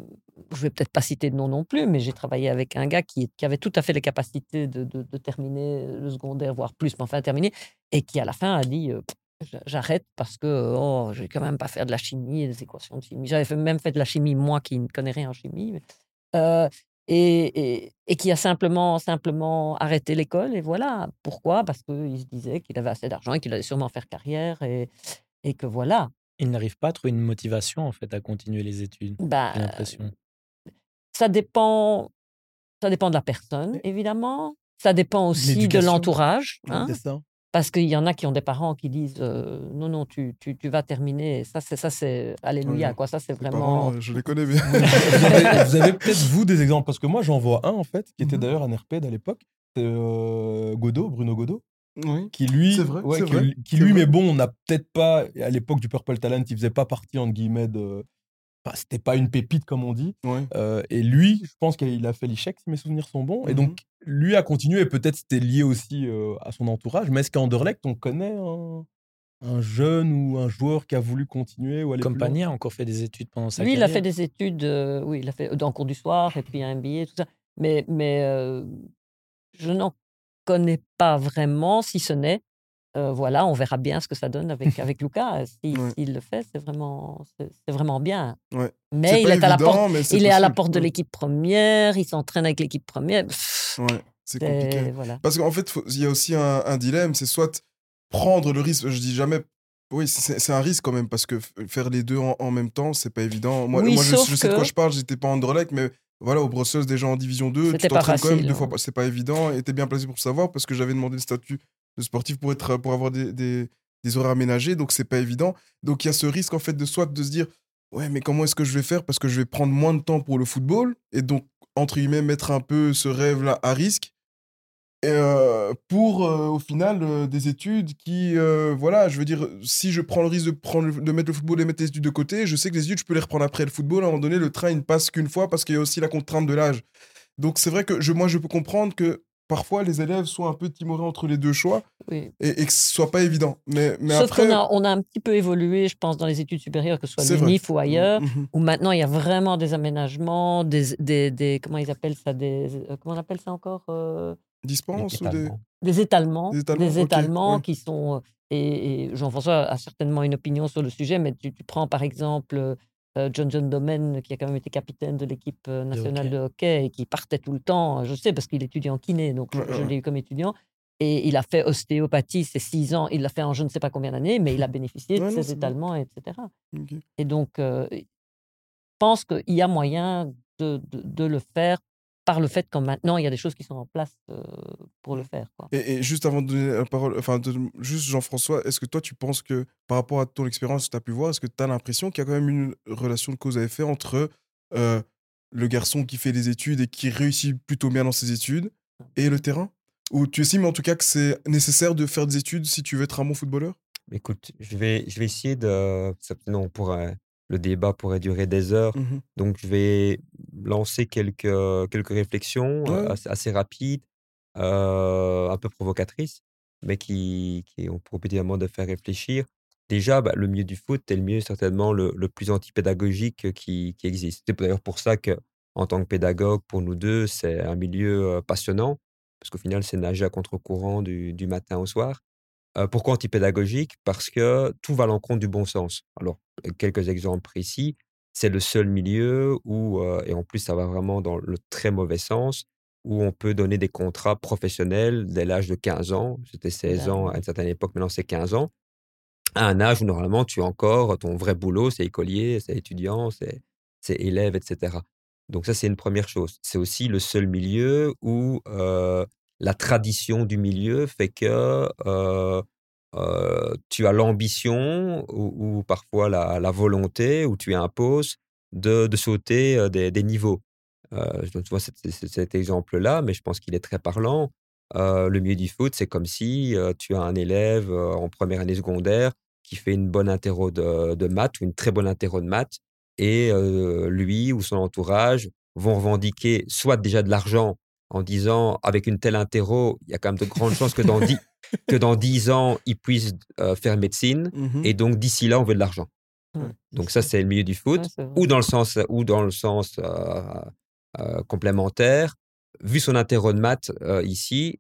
je vais peut-être pas citer de nom non plus, mais j'ai travaillé avec un gars qui, qui, avait tout à fait les capacités de, de, de, terminer le secondaire, voire plus, mais enfin terminer, et qui à la fin a dit j'arrête parce que oh, je vais quand même pas faire de la chimie et des équations de chimie. J'avais même fait de la chimie, moi qui ne connais rien en chimie. Euh, et, et, qui a simplement, simplement arrêté l'école. Et voilà. Pourquoi? Parce qu'il se disait qu'il avait assez d'argent et qu'il allait sûrement faire carrière et, et que voilà. Il n'arrive pas à trouver une motivation en fait à continuer les études. Bah, ça dépend, ça dépend de la personne, évidemment. Ça dépend aussi de l'entourage. Hein. Parce qu'il y en a qui ont des parents qui disent non, non, tu, tu, tu, vas terminer. Ça, c'est, ça, c'est Alléluia. Quoi. Ça, c'est vraiment. je les connais bien. vous avez, peut-être, vous, des exemples. Parce que moi, j'en vois un, en fait, qui était mmh d'ailleurs un RPD à l'époque. C'est Godot, Bruno Godot. Oui. Qui lui, vrai, qui, qui lui mais bon, on n'a peut-être pas, à l'époque du Purple Talent, il faisait pas partie, entre guillemets, de, c'était pas une pépite comme on dit. Euh, et lui, je pense qu'il a fait l'échec si mes souvenirs sont bons. Et mmh donc, lui a continué, et peut-être c'était lié aussi euh, à son entourage. Mais est-ce qu'à Anderlecht, on connaît un, jeune ou un joueur qui a voulu continuer ou aller Compagnie a encore fait des études pendant sa lui, carrière. il a fait des études, euh, oui, il a fait dans cours du soir et puis un MBA, tout ça. Mais, mais je n'en connais pas vraiment, si ce n'est voilà, on verra bien ce que ça donne avec, avec Lucas. S'il le fait, c'est vraiment, c'est vraiment bien. Mais il est, à la porte, il est à la porte de l'équipe première, il s'entraîne avec l'équipe première. ouais, c'est compliqué. Voilà. Parce qu'en fait, il y a aussi un, dilemme, c'est soit prendre le risque, je dis jamais Oui, c'est un risque quand même parce que faire les deux en, en même temps, c'est pas évident. Moi, Oui, moi je, sais de quoi je parle, j'étais pas en Anderlecht, mais voilà, au Brussels, déjà en Division 2, tu t'entraînes quand même deux fois, hein. par- c'est pas évident. Et t'es bien placé pour le savoir parce que j'avais demandé le statut de sportif pour, être, pour avoir des, des, des horaires aménagés, donc c'est pas évident. Donc il y a ce risque en fait de soit de se dire, ouais, mais comment est-ce que je vais faire? Parce que je vais prendre moins de temps pour le football et donc, entre guillemets, mettre un peu ce rêve-là à risque. Euh, pour euh, au final euh, des études qui voilà je veux dire si je prends le risque de prendre de mettre le football et mettre les études de côté je sais que les études je peux les reprendre après le football à un moment donné le train il ne passe qu'une fois parce qu'il y a aussi la contrainte de l'âge donc c'est vrai que je, moi je peux comprendre que parfois les élèves soient un peu timorés entre les deux choix Oui. et, et que ce soit pas évident mais, mais Sauf après qu'on a, on a un petit peu évolué, je pense, dans les études supérieures, que ce soit l'UNIF ou ailleurs, Mhm. où maintenant il y a vraiment des aménagements, des, des, des- comment ils appellent ça, des, euh, comment on appelle ça encore euh, dispense ou des des étalements, Des étalements, qui sont. euh, Et, et Jean-François a certainement une opinion sur le sujet, mais tu, tu prends par exemple euh, John John Domen, qui a quand même été capitaine de l'équipe euh, nationale hockey. de hockey et qui partait tout le temps, je sais parce qu'il étudie en kiné, donc je- Ouais, je ouais. l'ai eu comme étudiant. Et il a fait ostéopathie, c'est six ans, il l'a fait en je ne sais pas combien d'années, mais il a bénéficié Ouais, de non, ses étalements, etc. Et donc, euh, je pense qu'il y a moyen de, de, de le faire par le fait que maintenant, il y a des choses qui sont en place euh, pour le faire. Quoi. Et, et juste avant de donner la parole, enfin, de- juste Jean-François, est-ce que toi, tu penses que par rapport à ton expérience que tu as pu voir, est-ce que tu as l'impression qu'il y a quand même une relation de cause à effet entre euh, le garçon qui fait des études et qui réussit plutôt bien dans ses études et le terrain? Ou tu estimes en tout cas que c'est nécessaire de faire des études si tu veux être un bon footballeur? Écoute, je vais, je vais essayer de. Non, on pourrait- le débat pourrait durer des heures. Mhm. Donc, je vais lancer quelques, quelques réflexions Ouais. assez, assez rapides, euh, un peu provocatrices, mais qui, qui ont pour but évidemment de faire réfléchir. Déjà, bah, le milieu du foot est le milieu certainement le, le plus antipédagogique qui, qui existe. C'est d'ailleurs pour ça que, en tant que pédagogue, pour nous deux, c'est un milieu euh, passionnant, parce qu'au final, c'est nager à contre-courant du, du matin au soir. Euh, pourquoi antipédagogique? Parce que tout va à l'encontre du bon sens. Alors, quelques exemples précis. C'est le seul milieu où, euh, et en plus, ça va vraiment dans le très mauvais sens, où on peut donner des contrats professionnels dès l'âge de 15 ans. C'était 16 ans à une certaine époque, maintenant c'est 15 ans. À un âge où normalement tu as encore ton vrai boulot, c'est écolier, c'est étudiant, c'est c'est élève, etc. Donc ça, c'est une première chose. C'est aussi le seul milieu où euh, la tradition du milieu fait que euh, tu as l'ambition ou, ou parfois la, volonté, où tu imposes de, sauter des, niveaux? Euh, je souvent cet, cet- exemple-là, mais je pense qu'il est très parlant. Le milieu du foot, c'est comme si tu as un élève en première année secondaire qui fait une bonne interro de, de maths ou une très bonne interro de maths, et lui ou son entourage vont revendiquer soit déjà de l'argent en disant avec une telle interro, il y a quand même de grandes chances que dans dix, que dans 10 ans, il puisse euh, faire médecine, Mhm. et donc d'ici là, on veut de l'argent. Ouais. Donc ça, c'est le milieu du foot Ouais, ou dans le sens, ou dans le sens euh, euh, complémentaire. Vu son interro de maths ici,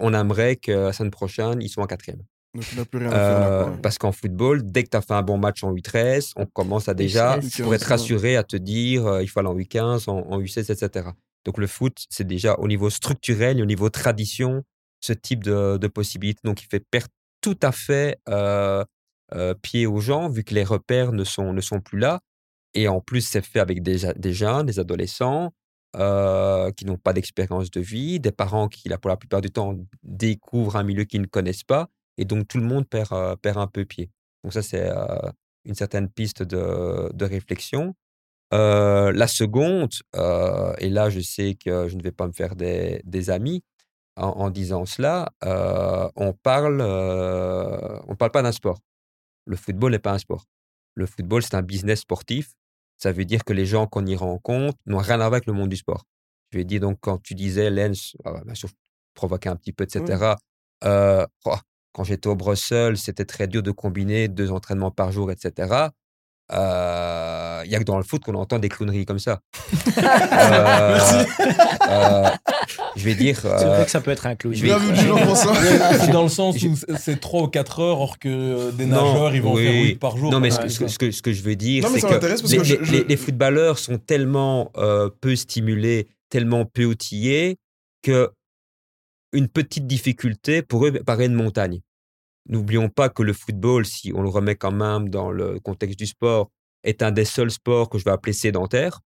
on aimerait que la semaine prochaine, ils soient en quatrième. Donc il n'a plus rien à faire là. Quoi. parce qu'en football, dès que tu as fait un bon match en U13, on commence à déjà, U16, pour être rassuré, à te dire il faut aller en U15, en, en U16, etc. Donc le foot, c'est déjà au niveau structurel et au niveau tradition, ce type de, de possibilité. Donc il fait perdre tout à fait euh, euh, pied aux gens, vu que les repères ne sont, plus là. Et en plus, c'est fait avec des, des jeunes, des adolescents euh, qui n'ont pas d'expérience de vie, des parents qui, pour la plupart du temps, découvrent un milieu qu'ils ne connaissent pas. Et donc, tout le monde perd, un peu pied. Donc, ça, c'est une certaine piste de réflexion. Euh, la seconde, euh, et là, je sais que je ne vais pas me faire des, des amis en, en disant cela, euh, on parle, on parle pas d'un sport. Le football n'est pas un sport. Le football, c'est un business sportif. Ça veut dire que les gens qu'on y rencontre n'ont rien à voir avec le monde du sport. Je vais dire donc, quand tu disais, Lens, ah, bien sûr, provoquer un petit peu, etc. euh, oh, quand j'étais au Bruxelles, c'était très dur de combiner deux entraînements par jour, etc. Euh, Il y a que dans le foot qu'on entend des clowneries comme ça. Euh, euh, je vais dire. C'est euh, vrai que ça peut être je Bien vais- dans le sens où c'est- c'est 3 ou 4 heures, or que des Non, nageurs, ils vont oui. faire 8 par jour. Non, mais ce, que- ce que, ce que- ce que je veux dire, c'est que, parce les, que je- les- je- les- les footballeurs sont tellement euh, peu stimulés, tellement peu outillés, que une petite difficulté pour eux paraît une montagne. N'oublions pas que le football, si on le remet quand même dans le contexte du sport, est un des seuls sports que je vais appeler sédentaire.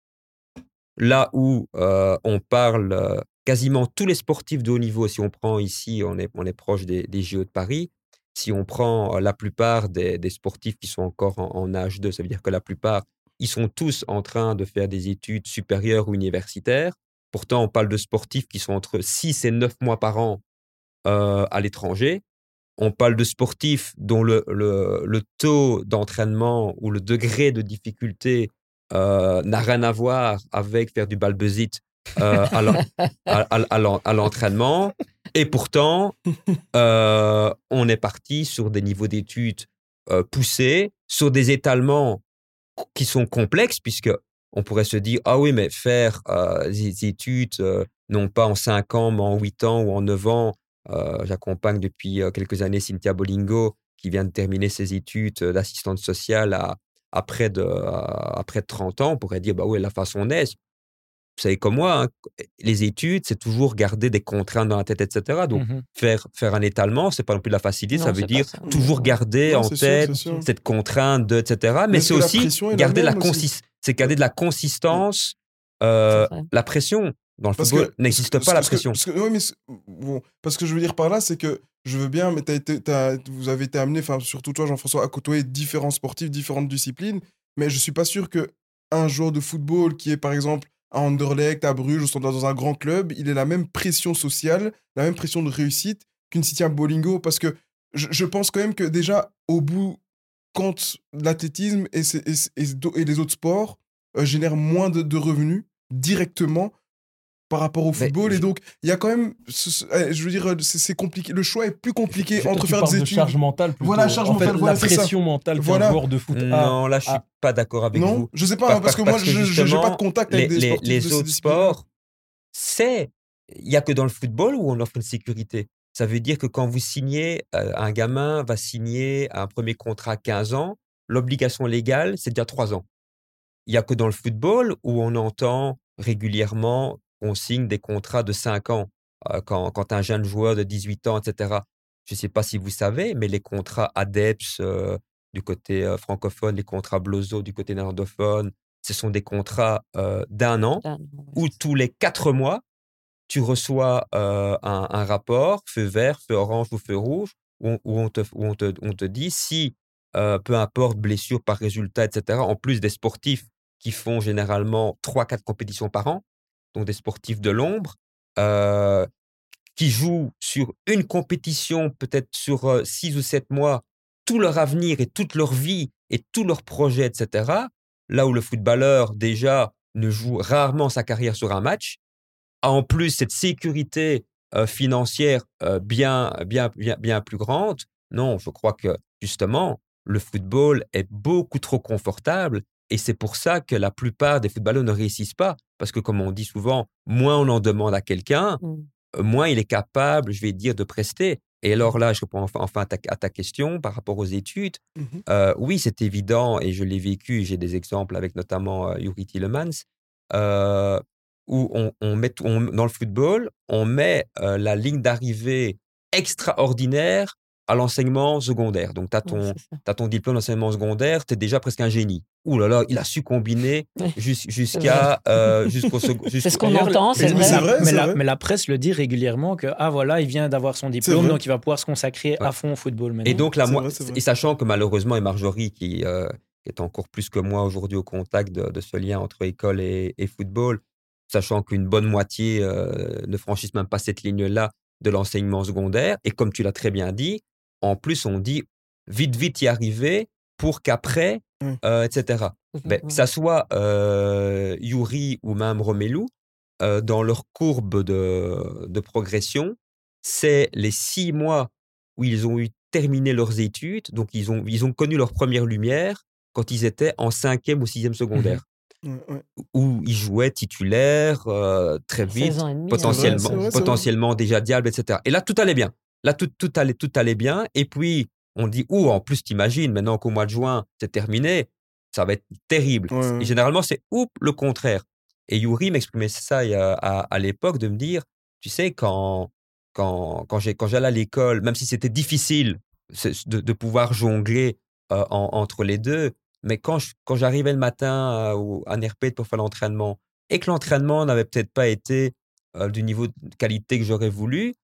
Là où euh, on parle euh, quasiment tous les sportifs de haut niveau, si on prend ici, on est, proche des, JO de Paris, si on prend euh, la plupart des, sportifs qui sont encore en, en, âge 2, ça veut dire que la plupart, ils sont tous en train de faire des études supérieures ou universitaires. Pourtant, on parle de sportifs qui sont entre 6 et 9 mois par an à l'étranger. On parle de sportifs dont le, le, le taux d'entraînement ou le degré de difficulté euh, n'a rien à voir avec faire du balbuzit euh, à l'entraînement. Et pourtant, euh, on est parti sur des niveaux d'études poussés, sur des étalements qui sont complexes, puisque on pourrait se dire, ah oui, mais faire des études, non pas en 5 ans, mais en 8 ans ou en 9 ans. Euh, j'accompagne depuis quelques années Cynthia Bolingo, qui vient de terminer ses études d'assistante sociale à, à, près de, à, à, près de 30 ans. On pourrait dire, bah oui, la façon est. Vous savez comme moi, hein, les études, c'est toujours garder des contraintes dans la tête, etc. Donc, mmh faire, faire un étalement, c'est pas non plus de la facilité. Non, ça veut dire ça. toujours garder non, en tête sûr, cette contrainte, de, etc. Mais, Mais c'est aussi garder la consistance c'est garder de la consistance. Euh, la pression dans le parce football n'existe pas la pression. Que, parce, que, ouais, mais bon, parce que je veux dire par là, c'est que je veux bien, mais as été, as, vous avez été amené, enfin surtout toi Jean-François, à côtoyer différents sportifs, différentes disciplines, mais je suis pas sûr que un joueur de football qui est par exemple à Anderlecht, à Bruges, ou dans un grand club, il ait la même pression sociale, la même pression de réussite qu'une City Bolingo, parce que je, je, pense quand même que déjà au bout quand l'athlétisme et, et, et, les autres sports euh, génèrent moins de, de, revenus directement par rapport au football. Mais, et donc, il y a quand même, ce, je veux dire, c'est compliqué. Le choix est plus compliqué je, entre faire des études. De charge mentale plutôt. Voilà, charge en mentale. Fait, voilà, la pression ça. mentale voilà. joueur de foot. Non, là, je suis ah. pas d'accord avec non, vous. je sais pas, hein, parce, parce, que moi, je n'ai pas de contact avec les, des sportifs les, de autres sports, c'est, il y a que dans le football où on offre une sécurité. Ça veut dire que quand vous signez, euh, un gamin va signer un premier contrat à 15 ans, l'obligation légale, c'est déjà trois ans. Il n'y a que dans le football où on entend régulièrement qu'on signe des contrats de cinq ans euh, quand, quand, un jeune joueur de 18 ans, etc. Je ne sais pas si vous savez, mais les contrats ADEPS euh, du côté euh, francophone, les contrats Blozo du côté néerlandophone, ce sont des contrats d'un an où tous les quatre mois, tu reçois un, un, rapport, feu vert, feu orange ou feu rouge, où, où, on, te, où on, te, on te dit si peu importe, blessure par résultat, etc. En plus des sportifs qui font généralement 3-4 compétitions par an, donc des sportifs de l'ombre, qui jouent sur une compétition, peut-être sur 6 ou 7 mois, tout leur avenir et toute leur vie et tous leurs projets, etc. Là où le footballeur, déjà, ne joue rarement sa carrière sur un match, a en plus cette sécurité financière bien, bien, bien, bien plus grande. Non, je crois que justement, le football est beaucoup trop confortable et c'est pour ça que la plupart des footballeurs ne réussissent pas. Parce que comme on dit souvent, moins on en demande à quelqu'un, mmh. moins il est capable, je vais dire, de prester. Et alors là, je réponds enfin, enfin à, ta, à, ta, question par rapport aux études. Mmh. Euh, oui, c'est évident et je l'ai vécu. J'ai des exemples avec notamment euh, Yuri Tillemans, euh, où on, on met on, dans le football, on met euh, la ligne d'arrivée extraordinaire à l'enseignement secondaire. Donc, tu as, as, ton diplôme d'enseignement secondaire, tu es déjà presque un génie. Ouh là là, il a su combiner jusqu'à euh, jusqu'au. C'est ce qu'on entend, c'est vrai. vrai. Mais, la, mais, la, presse le dit régulièrement que, ah voilà, il vient d'avoir son diplôme, donc il va pouvoir se consacrer ouais. à fond au football maintenant. Et donc, là, moi, vrai, et sachant que malheureusement, et Marjorie, qui, euh, qui est encore plus que moi aujourd'hui au contact de, de, ce lien entre école et, et football, sachant qu'une bonne moitié euh, ne franchissent même pas cette ligne-là de l'enseignement secondaire. Et comme tu l'as très bien dit, en plus, on dit vite, vite y arriver pour qu'après, mmh. euh, etc. Mmh. Ben, que ça soit euh, Yuri ou même Romelu, euh, dans leur courbe de, de progression, c'est les six mois où ils ont eu terminé leurs études, donc ils ont, ils ont connu leur première lumière quand ils étaient en cinquième ou sixième secondaire. Mmh. Où ils jouaient titulaires euh, très vite, demi, potentiellement, potentiellement déjà diable, etc. Et là, tout allait bien. Là, tout, tout, allait, tout allait bien. Et puis, on dit, ou en plus, t'imagines, maintenant qu'au mois de juin, c'est terminé, ça va être terrible. Ouais, et généralement, c'est ou le contraire. Et Yuri m'exprimait ça à, à, à l'époque de me dire, tu sais, quand, quand, quand j'allais à l'école, même si c'était difficile de, de, pouvoir jongler entre les deux. Mais quand, quand j'arrivais le matin à NRP pour faire l'entraînement et que l'entraînement n'avait peut-être pas été du niveau de qualité que j'aurais voulu,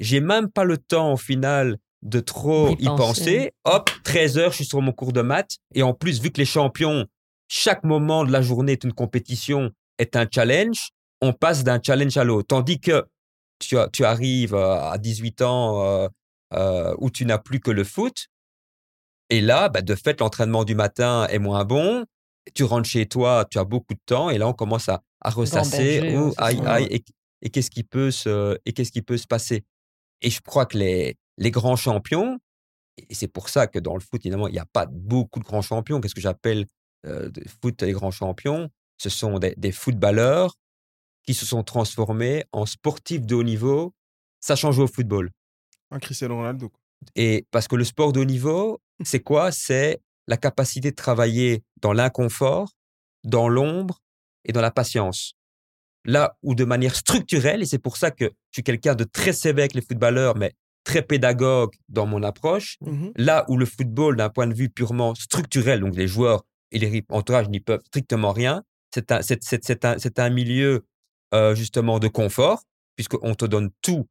j'ai même pas le temps au final de trop y, penser. Hop, 13 heures, je suis sur mon cours de maths. Et en plus, vu que les champions, chaque moment de la journée est une compétition, est un challenge, on passe d'un challenge à l'autre. Tandis que tu, tu arrives à 18 ans où tu n'as plus que le foot, et là, bah, de fait, l'entraînement du matin est moins bon. Tu rentres chez toi, tu as beaucoup de temps, et là, on commence à, à ressasser. Oh, aïe, aïe, et, qu'est-ce qui peut se, et qu'est-ce qui peut se passer? Et je crois que les, les grands champions, et c'est pour ça que dans le foot, évidemment, il n'y a pas beaucoup de grands champions. Qu'est-ce que j'appelle euh, foot les grands champions? Ce sont des, des, footballeurs qui se sont transformés en sportifs de haut niveau, sachant jouer au football. Un Cristiano Ronaldo. Et parce que le sport de haut niveau, c'est quoi? C'est la capacité de travailler dans l'inconfort, dans l'ombre et dans la patience. Là où de manière structurelle, et c'est pour ça que je suis quelqu'un de très sévère avec les footballeurs, mais très pédagogue dans mon approche, mmh là où le football, d'un point de vue purement structurel, donc les joueurs et les entourages n'y peuvent strictement rien, c'est un, un, un, milieu euh, justement de confort, puisqu'on te donne tout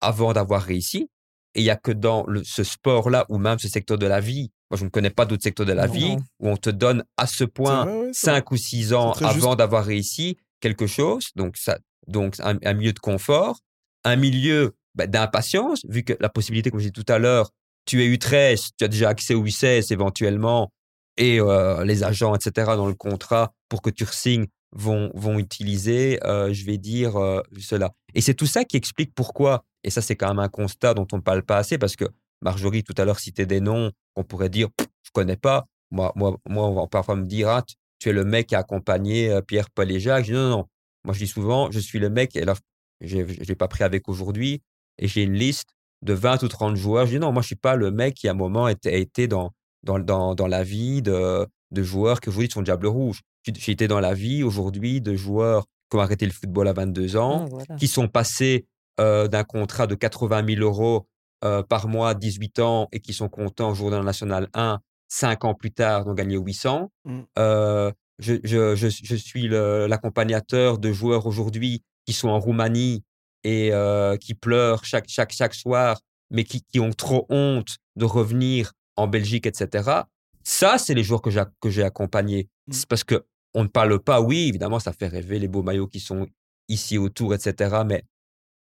avant d'avoir réussi. Et il n'y a que dans ce sport-là, ou même ce secteur de la vie, moi je ne connais pas d'autres secteurs de la vie, où on te donne à ce point cinq ou six ans avant d'avoir réussi quelque chose. Donc, ça, donc un, milieu de confort, un milieu bah, d'impatience, vu que la possibilité, comme je disais tout à l'heure, tu es U13, tu as déjà accès au U16 éventuellement, et euh, les agents, etc., dans le contrat pour que tu signes vont, vont utiliser, euh, je vais dire, euh, cela. Et c'est tout ça qui explique pourquoi et ça, c'est quand même un constat dont on ne parle pas assez parce que Marjorie, tout à l'heure, citait des noms qu'on pourrait dire, je connais pas. Moi, moi, moi, on va parfois me dire, ah, es le mec qui a accompagné euh, Pierre, Paul et Jacques. Je dis, non, non, Moi, je dis souvent, je suis le mec, et là, je ne l'ai pas pris avec aujourd'hui, et j'ai une liste de 20 ou 30 joueurs. Je dis, non, moi, je suis pas le mec qui, à un moment, a été dans, dans, dans, dans la vie de, de joueurs que vous dites sont Diable Rouge. J'ai été dans la vie aujourd'hui de joueurs qui ont arrêté le football à 22 ans, ah, qui sont passés euh, d'un contrat de 80 000 euros euh, par mois, 18 ans, et qui sont contents au jour d'un National 1, 5 ans plus tard, ont gagné 800. Mmh. Euh, je, je, je, je, suis l'accompagnateur de joueurs aujourd'hui qui sont en Roumanie et qui pleurent chaque, chaque, chaque soir, mais qui, qui ont trop honte de revenir en Belgique, etc. Ça, c'est les joueurs que j'ai accompagnés. Mmh. C'est parce que on ne parle pas, oui, évidemment, ça fait rêver les beaux maillots qui sont ici autour, etc. Mais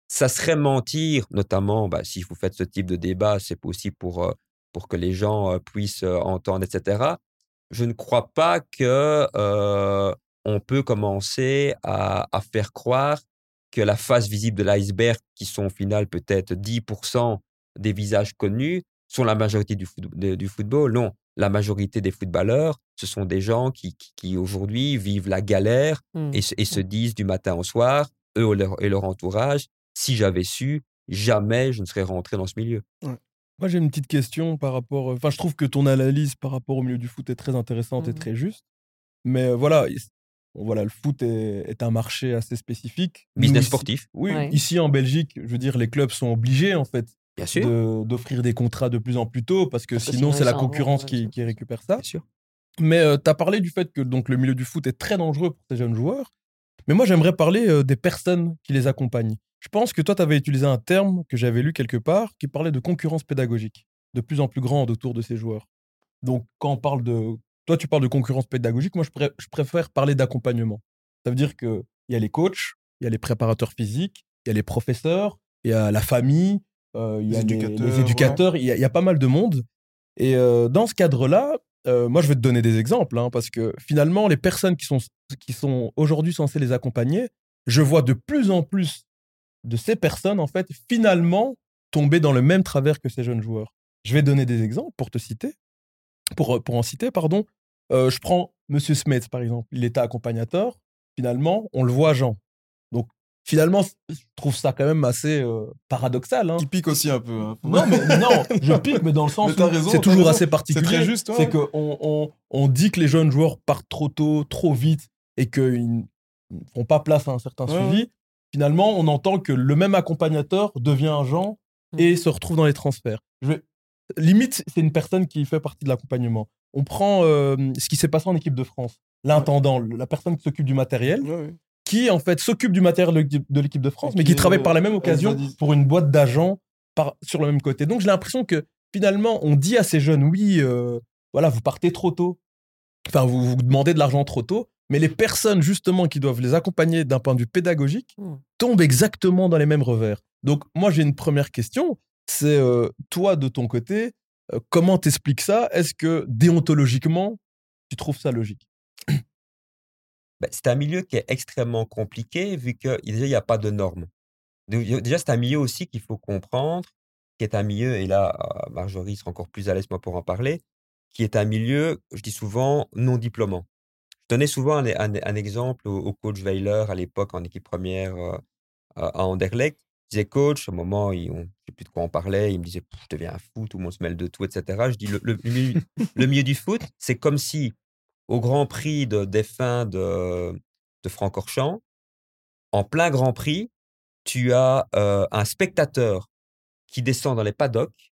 ça serait mentir, notamment bah, si vous faites ce type de débat, c'est possible pour, euh, pour que les gens euh, puissent euh, entendre, etc. Je ne crois pas que on peut commencer à, à, faire croire que la face visible de l'iceberg, qui sont au final peut-être 10% des visages connus, sont la majorité du, du, football. Non, la majorité des footballeurs, ce sont des gens qui, qui, aujourd'hui vivent la galère mmh. et, et, se mmh. disent du matin au soir, eux et leur entourage, si j'avais su, jamais je ne serais rentré dans ce milieu. Moi, j'ai une petite question par rapport. Enfin, je trouve que ton analyse par rapport au milieu du foot est très intéressante et mmh très juste. Mais voilà, voilà, le foot est, un marché assez spécifique. Business sportif. Oui, ici en Belgique, je veux dire, les clubs sont obligés en fait d'offrir des contrats de plus en plus tôt parce que sinon, c'est la concurrence qui, qui, récupère ça. Bien sûr. Mais tu as parlé du fait que donc, le milieu du foot est très dangereux pour ces jeunes joueurs. Mais moi, j'aimerais parler des personnes qui les accompagnent. Je pense que toi, tu avais utilisé un terme que j'avais lu quelque part qui parlait de concurrence pédagogique, de plus en plus grande autour de ces joueurs. Donc, quand on parle de. Toi, tu parles de concurrence pédagogique, moi, je, préfère parler d'accompagnement. Ça veut dire qu'il y a les coachs, il y a les préparateurs physiques, il y a les professeurs, il y a la famille, euh, il y a les éducateurs, il, y a, pas mal de monde. Et euh, dans ce cadre-là, euh, moi, je vais te donner des exemples, hein, parce que finalement, les personnes qui sont, qui sont aujourd'hui censées les accompagner, je vois de plus en plus de ces personnes, en fait, finalement, tomber dans le même travers que ces jeunes joueurs. Je vais donner des exemples pour te citer, pour, pour en citer, pardon. Euh, je prends Monsieur Smith, par exemple. Il était accompagnateur. Finalement, on le voit Jean. Finalement, je trouve ça quand même assez euh, paradoxal. Hein. Il pique aussi un peu. Hein. Non, mais, non, je pique, mais dans le sens où c'est toujours assez particulier. C'est très juste. C'est qu'on on, on, dit que les jeunes joueurs partent trop tôt, trop vite, et qu'ils ne font pas place à un certain suivi finalement, on entend que le même accompagnateur devient agent mmh. et se retrouve dans les transferts. Je vais, limite, c'est une personne qui fait partie de l'accompagnement. On prend euh, ce qui s'est passé en équipe de France. L'intendant, la personne qui s'occupe du matériel. Qui en fait s'occupe du matériel de- l'équipe de France, mais qui travaille par la même on occasion pour une boîte d'agents sur le même côté. Donc j'ai l'impression que finalement, on dit à ces jeunes, oui, euh, voilà, vous partez trop tôt, enfin, vous vous demandez de l'argent trop tôt, mais les personnes justement qui doivent les accompagner d'un point de vue pédagogique Hmm. tombent exactement dans les mêmes revers. Donc moi j'ai une première question, c'est euh, toi de ton côté, euh, comment t'expliques ça? Est-ce que déontologiquement, tu trouves ça logique? Ben, c'est un milieu qui est extrêmement compliqué vu que déjà, il n'y a pas de normes. Déjà, c'est un milieu aussi qu'il faut comprendre, qui est un milieu, et là, euh, Marjorie sera encore plus à l'aise moi pour en parler, qui est un milieu, je dis souvent, non diplômant. Je donnais souvent un, exemple au, coach Weiler à l'époque en équipe première euh, à Anderlecht. Je disais, coach, au moment, il, on, je ne sais plus de quoi on parlait, il me disait, je deviens un fou, tout le monde se mêle de tout, etc. Je dis, le, le milieu du foot, c'est comme si au Grand Prix de, fins de, de Francorchamps, en plein Grand Prix, tu as euh, un spectateur qui descend dans les paddocks,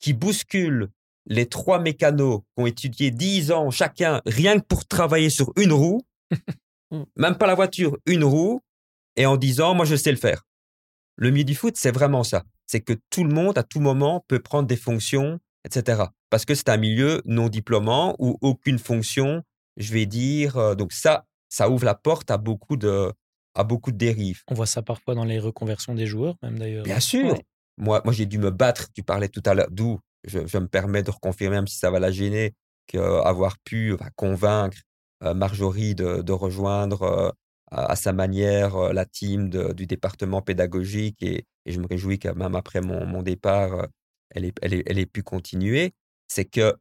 qui bouscule les trois mécanos qui ont étudié 10 ans chacun, rien que pour travailler sur une roue, Mm. même pas la voiture, une roue, et en disant, moi je sais le faire. Le milieu du foot, c'est vraiment ça. C'est que tout le monde, à tout moment, peut prendre des fonctions, etc. Parce que c'est un milieu non diplômant où aucune fonction, je vais dire, donc ça, ça ouvre la porte à beaucoup de, à beaucoup de dérives. On voit ça parfois dans les reconversions des joueurs, même d'ailleurs. Bien sûr. Ouais. Moi, moi j'ai dû me battre. Tu parlais tout à l'heure, d'où je, je me permets de reconfirmer, même si ça va la gêner, qu'avoir pu enfin, convaincre euh, Marjorie de, de rejoindre euh, à, à sa manière euh, la team de- du département pédagogique. Et, et je me réjouis que même après mon, mon départ, elle ait, elle, ait, elle ait pu continuer. C'est que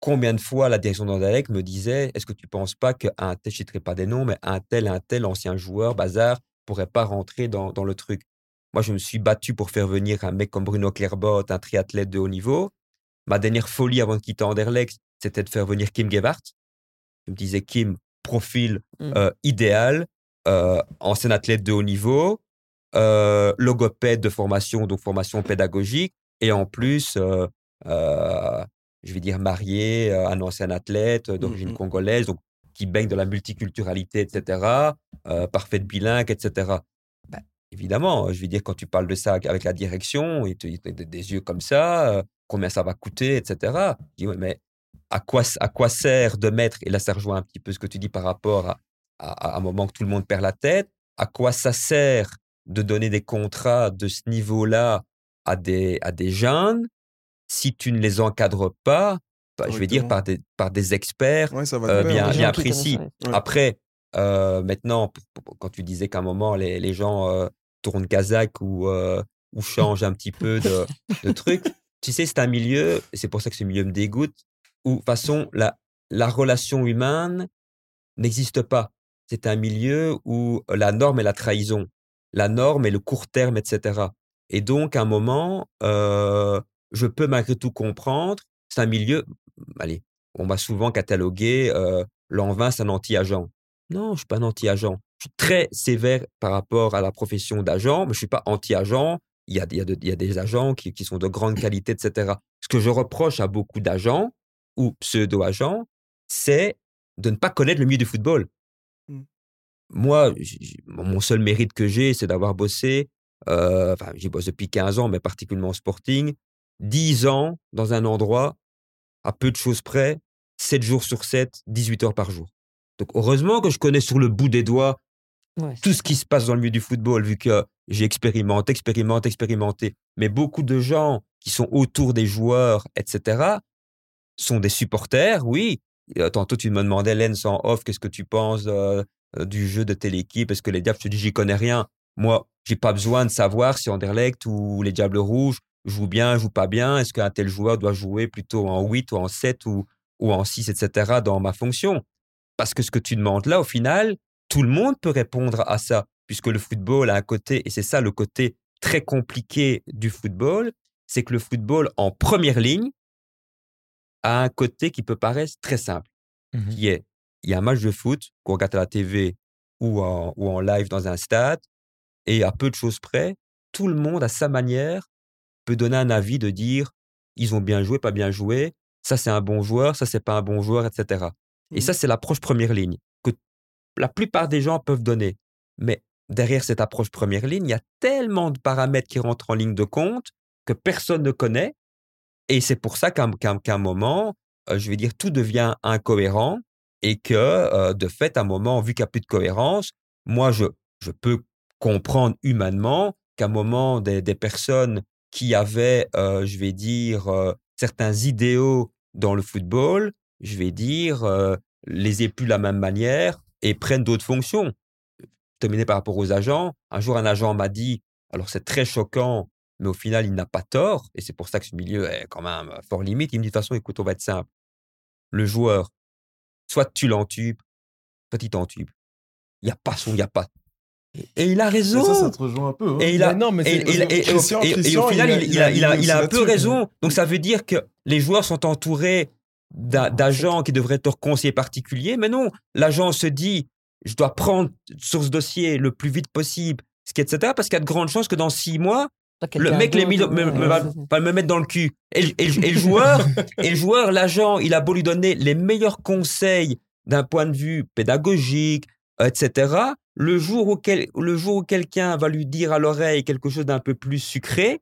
combien de fois la direction d'Anderlecht me disait Est-ce que tu ne penses pas qu'un tel, je ne citerai pas des noms, mais un tel, un tel ancien joueur, bazar, pourrait pas rentrer dans, dans le truc? Moi, je me suis battu pour faire venir un mec comme Bruno Clairbot, un triathlète de haut niveau. Ma dernière folie avant de quitter Anderlecht, c'était de faire venir Kim Gebhardt. Je me disais, Kim, profil Mm. euh, idéal, euh, ancien athlète de haut niveau, euh, logopède de formation, donc formation pédagogique, et en plus, euh, euh, je vais dire marié, euh, un ancien athlète euh, d'origine Mhm. congolaise, donc qui baigne dans la multiculturalité, etc., euh, parfaite bilingue, etc. Ben, évidemment, je veux dire, quand tu parles de ça avec la direction, ils te ils te- des des yeux comme ça, euh, combien ça va coûter, etc. Je dis, ouais, mais à quoi, à quoi sert de mettre, et là ça rejoint un petit peu ce que tu dis par rapport à, à, à un moment que tout le monde perd la tête, à quoi ça sert de donner des contrats de ce niveau-là à des, à des jeunes si tu ne les encadres pas, bah, je vais dire par des, par des experts Ouais, ça va euh, bien, bien précis. ouais. Après, euh, maintenant, quand tu disais qu'à un moment, les, les gens euh, tournent Kazakh ou, euh, ou changent un petit peu de, de trucs, tu sais, c'est un milieu, et c'est pour ça que ce milieu me dégoûte, où, de toute façon, la, la relation humaine n'existe pas. C'est un milieu où la norme est la trahison, la norme est le court terme, etc. Et donc, à un moment, euh, je peux malgré tout comprendre, c'est un milieu, allez, on m'a souvent catalogué, euh, l'envin, c'est un anti-agent. Non, je suis pas un anti-agent. Je suis très sévère par rapport à la profession d'agent, mais je suis pas anti-agent. Il y a, il y a de- il y a des agents qui, qui sont de grande qualité, etc. Ce que je reproche à beaucoup d'agents ou pseudo-agents, c'est de ne pas connaître le milieu du football. Mm. Moi, mon seul mérite que j'ai, c'est d'avoir bossé, euh, enfin, j'ai bossé depuis 15 ans, mais particulièrement au sporting, 10 ans dans un endroit, à peu de choses près, 7 jours sur 7, 18 heures par jour. Donc, heureusement que je connais sur le bout des doigts Ouais. tout ce qui se passe dans le milieu du football, vu que j'ai expérimenté, expérimenté, expérimenté. Mais beaucoup de gens qui sont autour des joueurs, etc., sont des supporters, oui. Euh, Tantôt, tu me demandais, Lens en off, qu'est-ce que tu penses euh, euh, du jeu de telle équipe? Est-ce que les Diables, je te dis, j'y connais rien. Moi, j'ai pas besoin de savoir si Anderlecht ou les Diables Rouges jouent bien, jouent pas bien? Est-ce qu'un tel joueur doit jouer plutôt en 8 ou en 7 ou, ou en 6, etc., dans ma fonction? Parce que ce que tu demandes là, au final, tout le monde peut répondre à ça, puisque le football a un côté, et c'est ça le côté très compliqué du football, c'est que le football en première ligne a un côté qui peut paraître très simple, Mhm. qui est, il y a un match de foot qu'on regarde à la TV ou en, ou en live dans un stade, et à peu de choses près, tout le monde, à sa manière, peut donner un avis de dire ils ont bien joué, pas bien joué, ça c'est un bon joueur, ça c'est pas un bon joueur, etc. Et Mmh. ça, c'est l'approche première ligne que la plupart des gens peuvent donner. Mais derrière cette approche première ligne, il y a tellement de paramètres qui rentrent en ligne de compte que personne ne connaît. Et c'est pour ça qu'à qu'à- qu'à un moment, euh, je vais dire, tout devient incohérent et que, euh, de fait, à un moment, vu qu'il n'y a plus de cohérence, moi, je, je peux comprendre humainement qu'à un moment, des, des personnes qui avaient, euh, je vais dire, euh, certains idéaux dans le football, je vais dire, euh, les plus de la même manière et prennent d'autres fonctions. Terminé par rapport aux agents. Un jour, un agent m'a dit, alors c'est très choquant, mais au final, il n'a pas tort, et c'est pour ça que ce milieu est quand même fort limite. Il me dit, de toute façon, écoute, on va être simple. Le joueur, soit tu l'entubes, soit il t'entube. Il n'y a pas son, il n'y a pas. Et, il a Mais raison. ça, ça te rejoint un peu. hein. Et il a, Mais non, mais et, c'est- et- et- et- Christian- au final, il a- il, il a, a il, a, mis il a un peu raison. Donc ça veut dire que les joueurs sont entourés d'agents qui devraient être leurs conseillers particuliers. Mais non, l'agent se dit, je dois prendre sur ce dossier le plus vite possible, ce qui, etc. Parce qu'il y a de grandes chances que dans six mois, le mec les mis- me, me- va, me mettre dans le cul. Et, le- et le- et le joueur, et le joueur, l'agent, il a beau lui donner les meilleurs conseils d'un point de vue pédagogique, etc. Le jour où, quel- le jour où quelqu'un va lui dire à l'oreille quelque chose d'un peu plus sucré,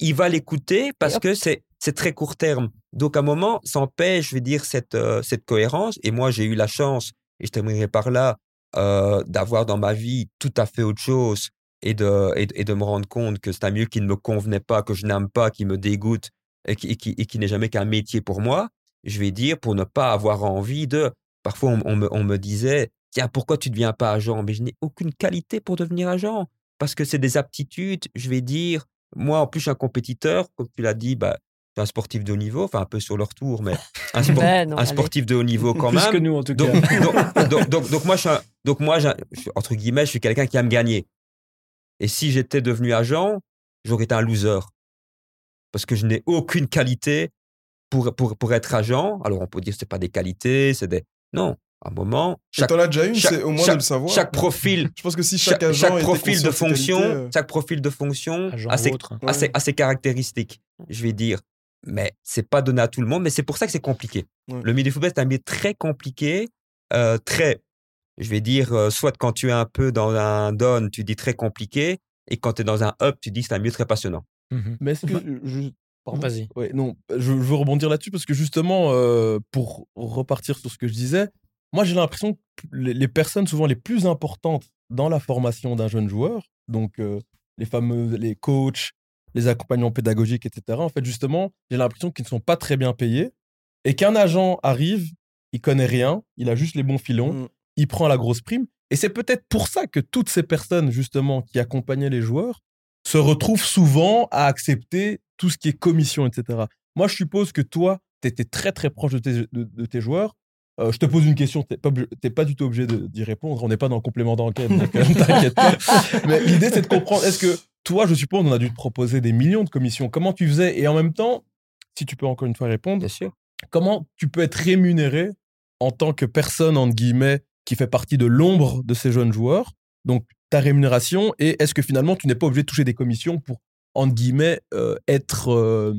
il va l'écouter parce que c'est c'est très court terme. Donc à un moment, ça empêche, je veux dire, cette, euh, cette cohérence. Et moi, j'ai eu la chance, et je terminerai par là, euh, d'avoir dans ma vie tout à fait autre chose et de, et, de- et de me rendre compte que c'est un milieu qui ne me convenait pas, que je n'aime pas, qui me dégoûte et qui, et qui, et qui n'est jamais qu'un métier pour moi, je vais dire, pour ne pas avoir envie de... Parfois, on, on me, on me disait, tiens, pourquoi tu ne deviens pas agent? Mais je n'ai aucune qualité pour devenir agent, parce que c'est des aptitudes, je vais dire, moi, en plus, je suis un compétiteur, comme tu l'as dit, bah, je suis un sportif de haut niveau, enfin un peu sur le retour, mais un, sport- Ben non, un allez. sportif de haut niveau quand Plus même. que nous, en tout Donc, cas. donc, donc, donc, donc moi, je suis un- donc moi j'ai un- je suis- entre guillemets, je suis quelqu'un qui aime gagner. Et si j'étais devenu agent, j'aurais été un loser. Parce que je n'ai aucune qualité pour, pour, pour être agent. Alors, on peut dire que ce pas des qualités, c'est des. Non, un moment, Et chaque, t'en as déjà une, chaque- c'est au moins chaque- de le savoir. chaque profil, Je pense que si chaque chaque, agent chaque était profil de fonction, euh, chaque profil de fonction Agent a ses, autre. a ses- Ouais. a ses caractéristiques, je vais dire. Mais c'est pas donné à tout le monde, mais c'est pour ça que c'est compliqué. Ouais. Le milieu du football, c'est un milieu très compliqué, euh, très, je vais dire, euh, soit quand tu es un peu dans un down, tu dis très compliqué, et quand tu es dans un up, tu dis c'est un milieu très passionnant. Mhm. Mais est-ce que. Je- pardon? Vas-y. Ouais, non, je, je veux rebondir là-dessus parce que justement, euh, pour repartir sur ce que je disais, moi j'ai l'impression que les, personnes souvent les plus importantes dans la formation d'un jeune joueur, donc euh, les fameux les coachs, les accompagnants pédagogiques, etc., en fait, justement, j'ai l'impression qu'ils ne sont pas très bien payés et qu'un agent arrive, il connaît rien, il a juste les bons filons, Mm. il prend la grosse prime. Et c'est peut-être pour ça que toutes ces personnes, justement, qui accompagnaient les joueurs, se retrouvent souvent à accepter tout ce qui est commission, etc. Moi, je suppose que toi, tu étais très, très proche de tes, de, de tes joueurs. Euh, je te pose une question, tu n'es pas, t'es pas du tout obligé d'y répondre. On n'est pas dans le complément d'enquête, donc euh, t'inquiète pas. Mais l'idée, c'est de comprendre, est-ce que toi, je suppose, on a dû te proposer des millions de commissions. Comment tu faisais Et en même temps, si tu peux encore une fois répondre, Bien sûr. comment tu peux être rémunéré en tant que personne, entre guillemets, qui fait partie de l'ombre de ces jeunes joueurs Donc, ta rémunération, et est-ce que finalement, tu n'es pas obligé de toucher des commissions pour, entre guillemets, euh, être, euh,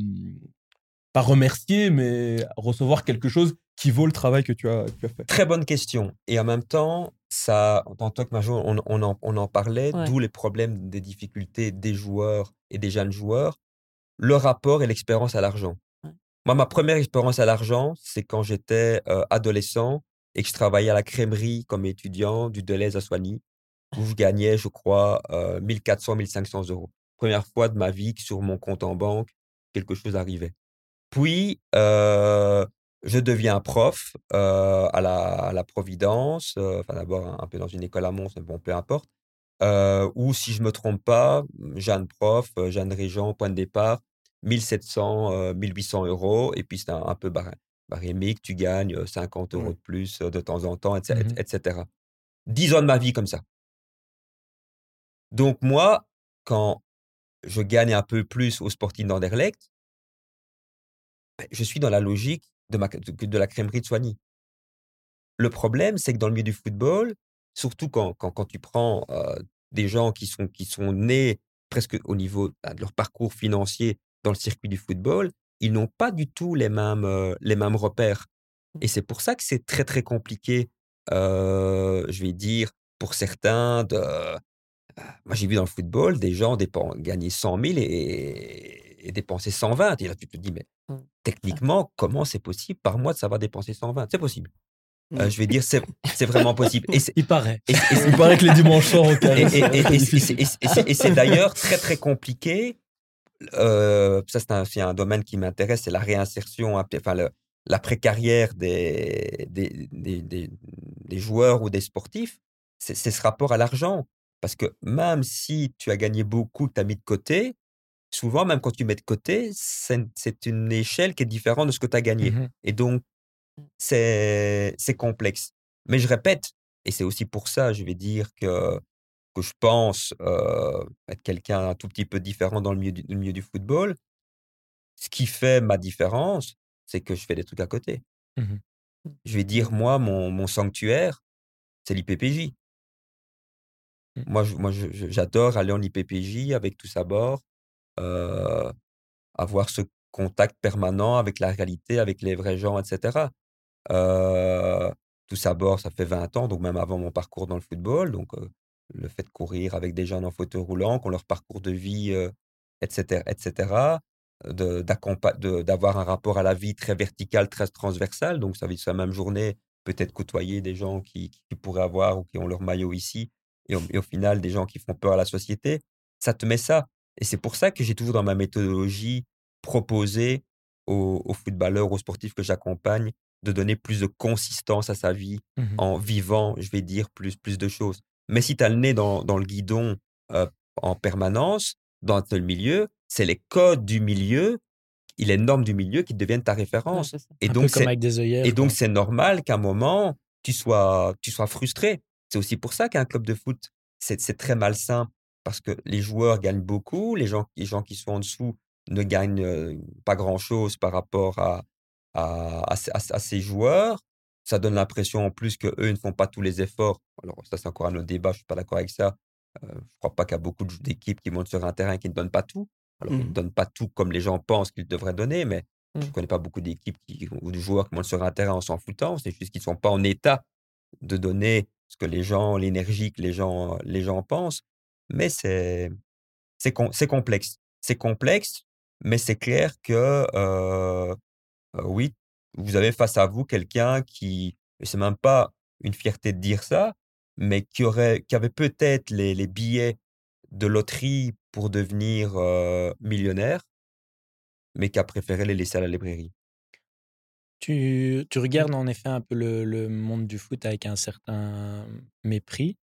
pas remercié, mais recevoir quelque chose qui vaut le travail que tu as, que tu as fait Très bonne question. Et en même temps, ça, en tant que major, on, on en, on en parlait, Ouais. d'où les problèmes des difficultés des joueurs et des jeunes joueurs, le rapport et l'expérience à l'argent. Ouais. Moi, ma première expérience à l'argent, c'est quand j'étais euh, adolescent et que je travaillais à la crèmerie comme étudiant du Deleuze à Soigny, où je gagnais, je crois, euh, 1400, 1500 euros. Première fois de ma vie que sur mon compte en banque, quelque chose arrivait. Puis, euh, je deviens prof euh, à, la, à la Providence, euh, enfin d'abord un, un peu dans une école à Mons, mais bon, peu importe. Ou si je me trompe pas, Jeanne prof, Jeanne Régent, point de départ, 1700, euh, 1800 euros, et puis c'est un, un peu barré- barémique, tu gagnes euh, 50 euros de plus de temps en temps, etc. Mhm. etc. 10 ans de ma vie comme ça. Donc moi, quand je gagne un peu plus au Sporting d'Anderlecht, je suis dans la logique de, ma, de, de la crèmerie de Soigny. Le problème, c'est que dans le milieu du football, surtout quand, quand, quand tu prends euh, des gens qui sont, qui sont nés presque au niveau bah, de leur parcours financier dans le circuit du football, ils n'ont pas du tout les mêmes, euh, les mêmes repères. Et c'est pour ça que c'est très, très compliqué, euh, je vais dire, pour certains de... Moi, j'ai vu dans le football des gens dépen- gagner 100 000 et, et dépenser 120. Et là, tu te dis, mais Mmh. Techniquement, comment c'est possible par mois de savoir dépenser 120 C'est possible. Euh, Mmh. je vais dire, c'est vraiment possible. Et c'est- Il paraît. et- et- Il paraît que les dimanches soirs au et, carré, et- c'est d'ailleurs très très compliqué. Euh, ça, c'est un, domaine qui m'intéresse, c'est la réinsertion, enfin le- l'après-carrière des, des, des, des- des joueurs ou des sportifs. C'est c'est ce rapport à l'argent. Parce que même si tu as gagné beaucoup, que tu as mis de côté, souvent, même quand tu mets de côté, c'est une échelle qui est différente de ce que tu as gagné. Mhm. Et donc, c'est complexe. Mais je répète, et c'est aussi pour ça, je vais dire que, que je pense euh, être quelqu'un un tout petit peu différent dans le milieu du, dans le milieu du football. Ce qui fait ma différence, c'est que je fais des trucs à côté. Mhm. Je vais dire, moi, mon, mon sanctuaire, c'est l'IPPJ. Mhm. Moi, je- moi je- je- j'adore aller en IPPJ avec tous à bord, euh, avoir ce contact permanent avec la réalité, avec les vrais gens, etc. Euh, tous à bord, ça fait 20 ans, donc même avant mon parcours dans le football. Donc, euh, le fait de courir avec des jeunes en fauteuil roulant, qui ont leur parcours de vie, etc., etc., d'avoir un rapport à la vie très vertical, très transversal. Donc, ça veut dire sur la même journée, peut-être côtoyer des gens qui, pourraient avoir ou qui ont leur maillot ici, et au final, des gens qui font peur à la société. Ça te met ça. Et c'est pour ça que j'ai toujours dans ma méthodologie proposé aux, aux footballeurs, aux sportifs que j'accompagne, de donner plus de consistance à sa vie Mhm. en vivant, je vais dire, plus, plus de choses. Mais si tu as le nez dans, dans le guidon euh, en permanence, dans un seul milieu, c'est les codes du milieu et les normes du milieu qui deviennent ta référence. Et donc, peu comme c'est avec des œillères. et donc, c'est normal qu'à un moment, tu sois, tu sois frustré. C'est aussi pour ça qu'un club de foot, c'est très malsain parce que les joueurs gagnent beaucoup, les gens, les gens qui sont en dessous ne gagnent euh, pas grand-chose par rapport à, à, à, ces- à- à ces joueurs. Ça donne l'impression en plus qu'eux ne font pas tous les efforts. Alors, ça, c'est encore un autre débat, je suis pas d'accord avec ça. Euh, je crois pas qu'il y a beaucoup d'équipes qui montent sur un terrain et qui ne donnent pas tout. Alors, ils ne Mhm. donnent pas tout comme les gens pensent qu'ils devraient donner, mais je ne Mm. connais pas beaucoup d'équipes qui- ou de joueurs qui montent sur un terrain en s'en foutant. C'est juste qu'ils ne sont pas en état de donner ce que les gens, l'énergie que les gens, les gens pensent. Mais c'est c'est com- c'est complexe. C'est complexe, mais c'est clair que euh, euh, oui, vous avez face à vous quelqu'un qui, et c'est même pas une fierté de dire ça, mais qui aurait, qui avait peut-être les, les billets de loterie pour devenir euh, millionnaire, mais qui a préféré les laisser à la librairie. Tu, tu regardes en effet un peu le, le monde du foot avec un certain mépris.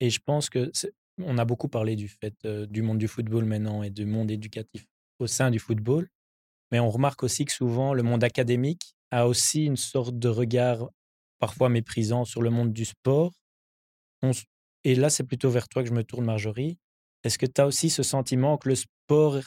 Et je pense que on a beaucoup parlé du fait euh, du monde du football maintenant et du monde éducatif au sein du football. Mais on remarque aussi que souvent le monde académique a aussi une sorte de regard parfois méprisant sur le monde du sport. Et là, c'est plutôt vers toi que je me tourne, Marjorie. Est-ce que tu as aussi ce sentiment que le sport,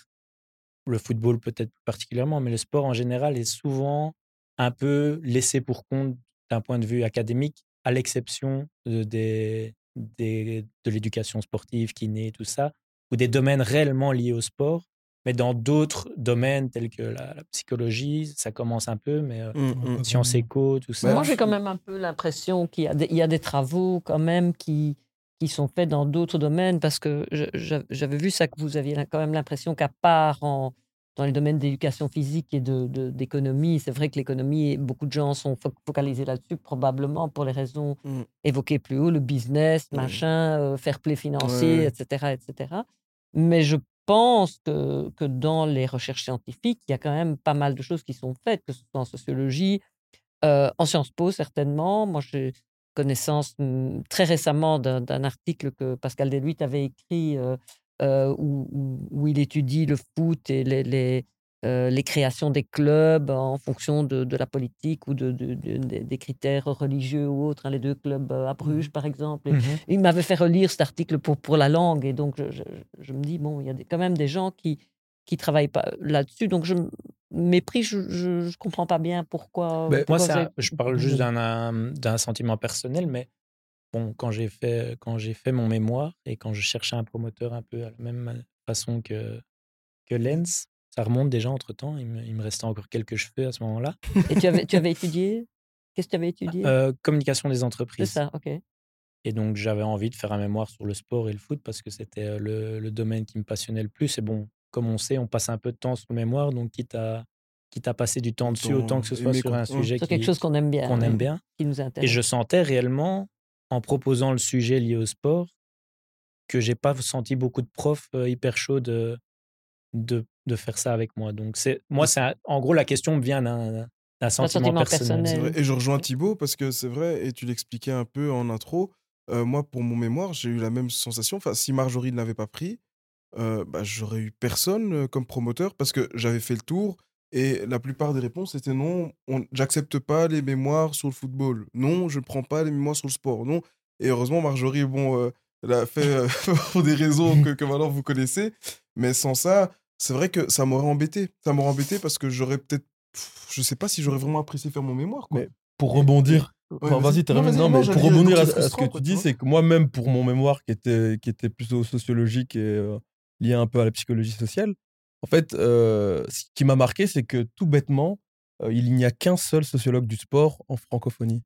le football peut-être particulièrement, mais le sport en général est souvent un peu laissé pour compte d'un point de vue académique, à l'exception de, des, des- de l'éducation sportive, kiné, tout ça, ou des domaines réellement liés au sport. Mais dans d'autres domaines tels que la, la psychologie, ça commence un peu, mais euh, Mm, mm. sciences éco, tout ça. Bah, Moi, j'ai quand même un peu l'impression qu'il y, a des- il y a des travaux quand même qui, qui sont faits dans d'autres domaines parce que je- je- j'avais vu ça que vous aviez quand même l'impression qu'à part en, dans les domaines d'éducation physique et de- de- d'économie, c'est vrai que l'économie, beaucoup de gens sont fo- focalisés là-dessus probablement pour les raisons Mm. évoquées plus haut, le business, machin, euh, fair play financier, Ouais. etc., etc. Mais je pense que, que dans les recherches scientifiques, il y a quand même pas mal de choses qui sont faites, que ce soit en sociologie, euh, en Sciences Po, certainement. Moi, j'ai connaissance mm, très récemment d'un article que Pascal Deluite avait écrit euh, où, où- où il étudie le foot et les, les, euh, les créations des clubs en fonction de, de la politique ou de, de- de- des- critères religieux ou autres. hein, les deux clubs euh, à Bruges, par exemple. Mhm. il m'avait fait relire cet article pour, pour la langue. Et donc, je, je- je me dis, bon, il y a des- quand même des gens qui qui travaillent pas là-dessus. Donc, je mépris, je ne comprends pas bien pourquoi. Ben, Moi, pourquoi ça, c'est- je parle juste d'un un- d'un sentiment personnel, mais bon, quand j'ai fait, quand j'ai fait mon mémoire et quand je cherchais un promoteur un peu à la même façon que, que Lens, Ça remonte déjà entre temps. Il me, il me restait encore quelques cheveux à ce moment-là. Et tu avais, tu avais étudié? Qu'est-ce que tu avais étudié? Euh, communication des C'est entreprises. ça, ok. Et donc, j'avais envie de faire un mémoire sur le sport et le foot parce que c'était le, le domaine qui me passionnait le plus. Et bon, comme on sait, on passe un peu de temps sur le mémoire. Donc, quitte à, quitte à passer du temps dessus, Autant que ce soit sur un sujet Sur qui, quelque chose qu'on aime bien. qu'on aime bien. Qui nous Et je sentais réellement, en proposant le sujet lié au sport, que j'ai pas senti beaucoup de profs euh, hyper chauds de, de, de faire ça avec moi. Donc, c'est, moi, c'est un- en gros, la question me vient d'un, sentiment, sentiment personnel. personnel. C'est vrai. Ouais. Et je rejoins Thibaut parce que c'est vrai, et tu l'expliquais un peu en intro. euh, moi, pour mon mémoire, j'ai eu la même sensation. Enfin, si Marjorie ne l'avait pas pris, euh, bah, j'aurais eu personne comme promoteur parce que j'avais fait le tour et la plupart des réponses étaient non, on- j'accepte pas les mémoires sur le football. Non, je ne prends pas les mémoires sur le sport. Non. Et heureusement, Marjorie, bon, euh, elle a fait euh, pour des raisons que, que maintenant vous connaissez. Mais sans ça, c'est vrai que ça m'aurait embêté. Ça m'aurait embêté parce que j'aurais peut-être. pff, Je sais pas si j'aurais vraiment apprécié faire mon mémoire. Quoi. Mais pour rebondir, enfin, vas-y, termine. vas-y, Non, non, mais j'allais pour dire, rebondir à, c'est à ce que tu dis, vois. c'est que moi-même, pour mon mémoire qui était, qui était plutôt sociologique et euh, lié un peu à la psychologie sociale, en fait, euh, ce qui m'a marqué, c'est que tout bêtement, euh, il n'y a qu'un seul sociologue du sport en francophonie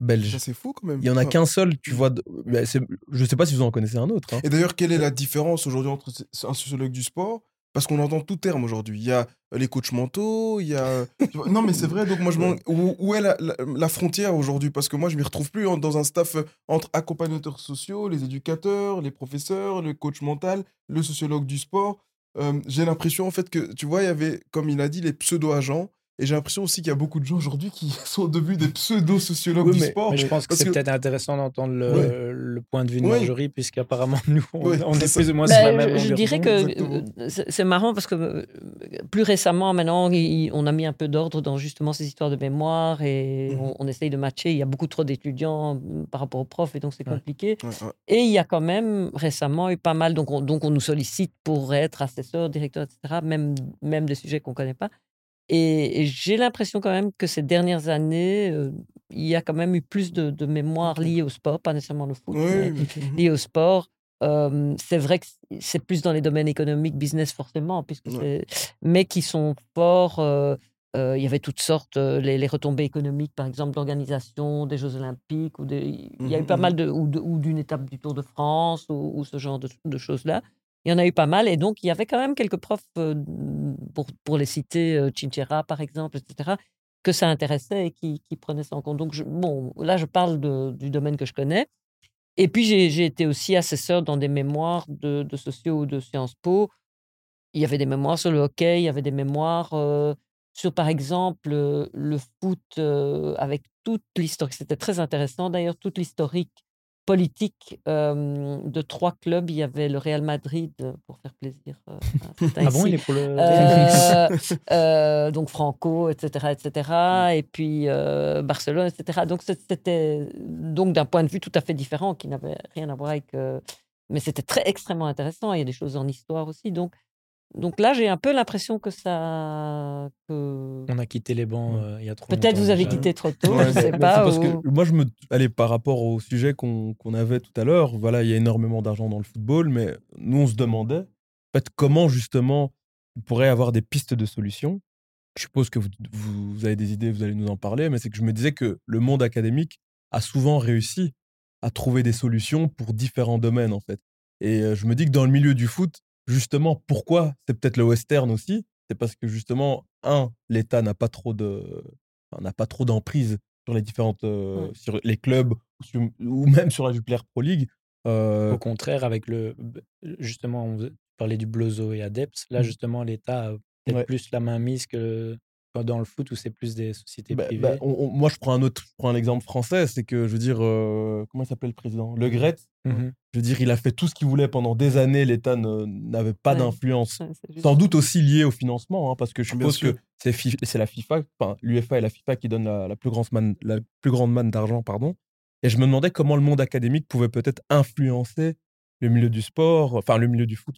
belge. C'est fou quand même. Il y en a qu'un seul, tu vois. de- bah, c'est- je sais pas si vous en connaissez un autre. hein. Et d'ailleurs, quelle est la différence aujourd'hui entre un sociologue du sport? Parce qu'on entend tout terme aujourd'hui. Il y a euh, les coachs mentaux, il y a. vois, non, mais c'est vrai, donc moi je où, où est la, la- la frontière aujourd'hui? Parce que moi je m'y retrouve plus en- dans un staff entre accompagnateurs sociaux, les éducateurs, les professeurs, le coach mental, le sociologue du sport. Euh, j'ai l'impression en fait que, tu vois, il y avait, comme il a dit, les pseudo-agents. Et j'ai l'impression aussi qu'il y a beaucoup de gens aujourd'hui qui sont devenus des pseudo-sociologues Oui, du mais- sport. Mais je pense que c'est que- peut-être intéressant d'entendre le, Ouais. le point de vue de Ouais. Marjorie, puisqu'apparemment, nous, on, Ouais, on est ça. plus ou moins Ben, sur la même je, dirais que euh, c'est marrant parce que euh, plus récemment, maintenant, il- on a mis un peu d'ordre dans justement ces histoires de mémoire et Mhm. on, on essaye de matcher. Il y a beaucoup trop d'étudiants mm, par rapport aux profs et donc c'est Ouais. compliqué. Ouais, ouais. Et il y a quand même récemment eu pas mal, donc on, donc on nous sollicite pour être assesseur, directeur, etc., même, même des sujets qu'on ne connaît pas. Et, et j'ai l'impression quand même que ces dernières années, euh, il y a quand même eu plus de, de mémoire liée au sport, pas nécessairement le foot, Ouais, mais- liée au sport. Euh, c'est vrai que c'est plus dans les domaines économiques, business forcément, puisque Ouais. mais qui sont forts. euh, il y avait toutes sortes, les, les retombées économiques, par exemple, l'organisation des Jeux Olympiques, ou des, il y a eu Mhm, pas mal de, ou de- ou d'une étape du Tour de France, ou, ou ce genre de, de choses-là. Il y en a eu pas mal, et donc il y avait quand même quelques profs, pour, pour les citer, Chinchera par exemple, etc., que ça intéressait et qui, qui prenaient ça en compte. Donc, bon, là, je parle du domaine que je connais. Et puis, j'ai été aussi assesseur dans des mémoires de, de sociaux ou de Sciences Po. Il y avait des mémoires sur le hockey, il y avait des mémoires sur, par exemple, le foot avec toute l'historique. C'était très intéressant, d'ailleurs, toute l'historique politique euh, de trois clubs. Il y avait le Real Madrid, euh, pour faire plaisir. euh, Ah bon, ici. il est pour le. Euh, euh, donc Franco, etc., etc. Et puis Barcelone, etc. Donc c'était donc d'un point de vue tout à fait différent, qui n'avait rien à voir avec. mais c'était très extrêmement intéressant. Il y a des choses en histoire aussi. Donc donc là, j'ai un peu l'impression que ça, que On a quitté les bancs euh, il y a trop peut-être vous avez déjà. quitté trop tôt, Ouais, je sais mais pas. parce ou- que moi, je me. Allez, par rapport au sujet qu'on avait tout à l'heure, voilà, il y a énormément d'argent dans le football, mais nous, on se demandait, en fait, comment justement on pourrait avoir des pistes de solutions. Je suppose que vous, vous avez des idées, vous allez nous en parler, mais c'est que je me disais que le monde académique a souvent réussi à trouver des solutions pour différents domaines, en fait. Et euh, je me dis que dans le milieu du foot, justement, pourquoi c'est peut-être le western aussi C'est parce que justement, un, l'État n'a pas trop de, n'a pas trop d'emprise sur les différentes, euh, Ouais. sur les clubs ou, sur- ou même sur la Jupiler Pro League. Euh, Au contraire, avec le. Justement, on parlait du Blozo et Adept. Là, Mm. justement, l'État a peut-être Ouais. plus la main mise que dans le foot où c'est plus des sociétés bah, privées? bah, on- on- moi, je prends un autre, je prends un exemple français, c'est que je veux dire, euh, comment il s'appelle le président? Le Gret. Mhm. Je veux dire, il a fait tout ce qu'il voulait pendant des années. L'État n'avait pas Ouais. d'influence. Ouais, c'est juste- Sans doute aussi lié au financement, hein, parce que je Bien suppose que c'est la FIFA, enfin l'UEFA et la FIFA qui donnent la, la plus grande manne, la plus grande manne d'argent, pardon. Et je me demandais comment le monde académique pouvait peut-être influencer le milieu du sport, enfin le milieu du foot.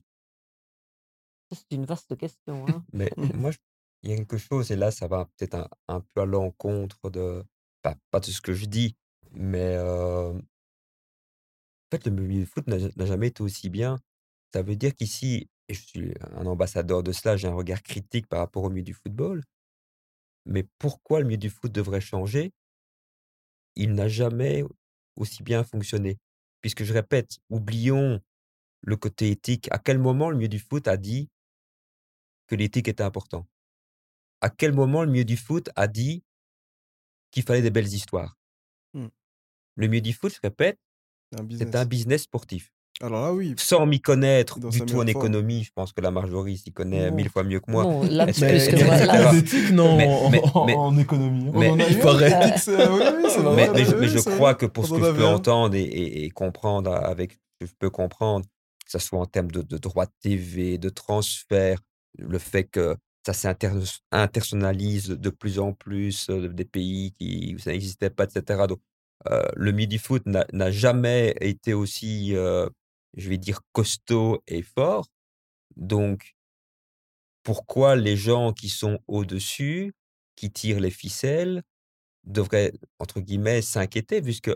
C'est une vaste question. hein. Mais moi, je- il y a quelque chose, et là, ça va peut-être un, peu à l'encontre de, pas, pas de ce que je dis, mais euh, en fait, le milieu du foot n'a n'a jamais été aussi bien. Ça veut dire qu'ici, et je suis un ambassadeur de cela, j'ai un regard critique par rapport au milieu du football. Mais pourquoi le milieu du foot devrait changer? Il n'a jamais aussi bien fonctionné. Puisque je répète, oublions le côté éthique. À quel moment le milieu du foot a dit que l'éthique était important? À quel moment le milieu du foot a dit qu'il fallait des belles histoires? Mmh. Le milieu du foot, je répète, c'est business. un business sportif. Alors là, oui. Sans m'y connaître Dans du tout en forme. économie, je pense que la Marjorie s'y connaît Non. mille fois mieux que moi. Non, là, plus que- moi, d'éthique, non, Mais- en, mais- en- mais- en économie. mais- on en a eu Mais- je, crois que pour ce que je peux entendre et, et- et comprendre avec ce que je peux comprendre, que ce soit en termes de, de droits de TV, de transfert, le fait que ça s'intersonnalise de plus en plus des pays qui, où ça n'existait pas, etc. Donc, le midi-foot n'a n'a jamais été aussi, je vais dire, costaud et fort. Donc, pourquoi les gens qui sont au-dessus, qui tirent les ficelles, devraient, entre guillemets, s'inquiéter, puisque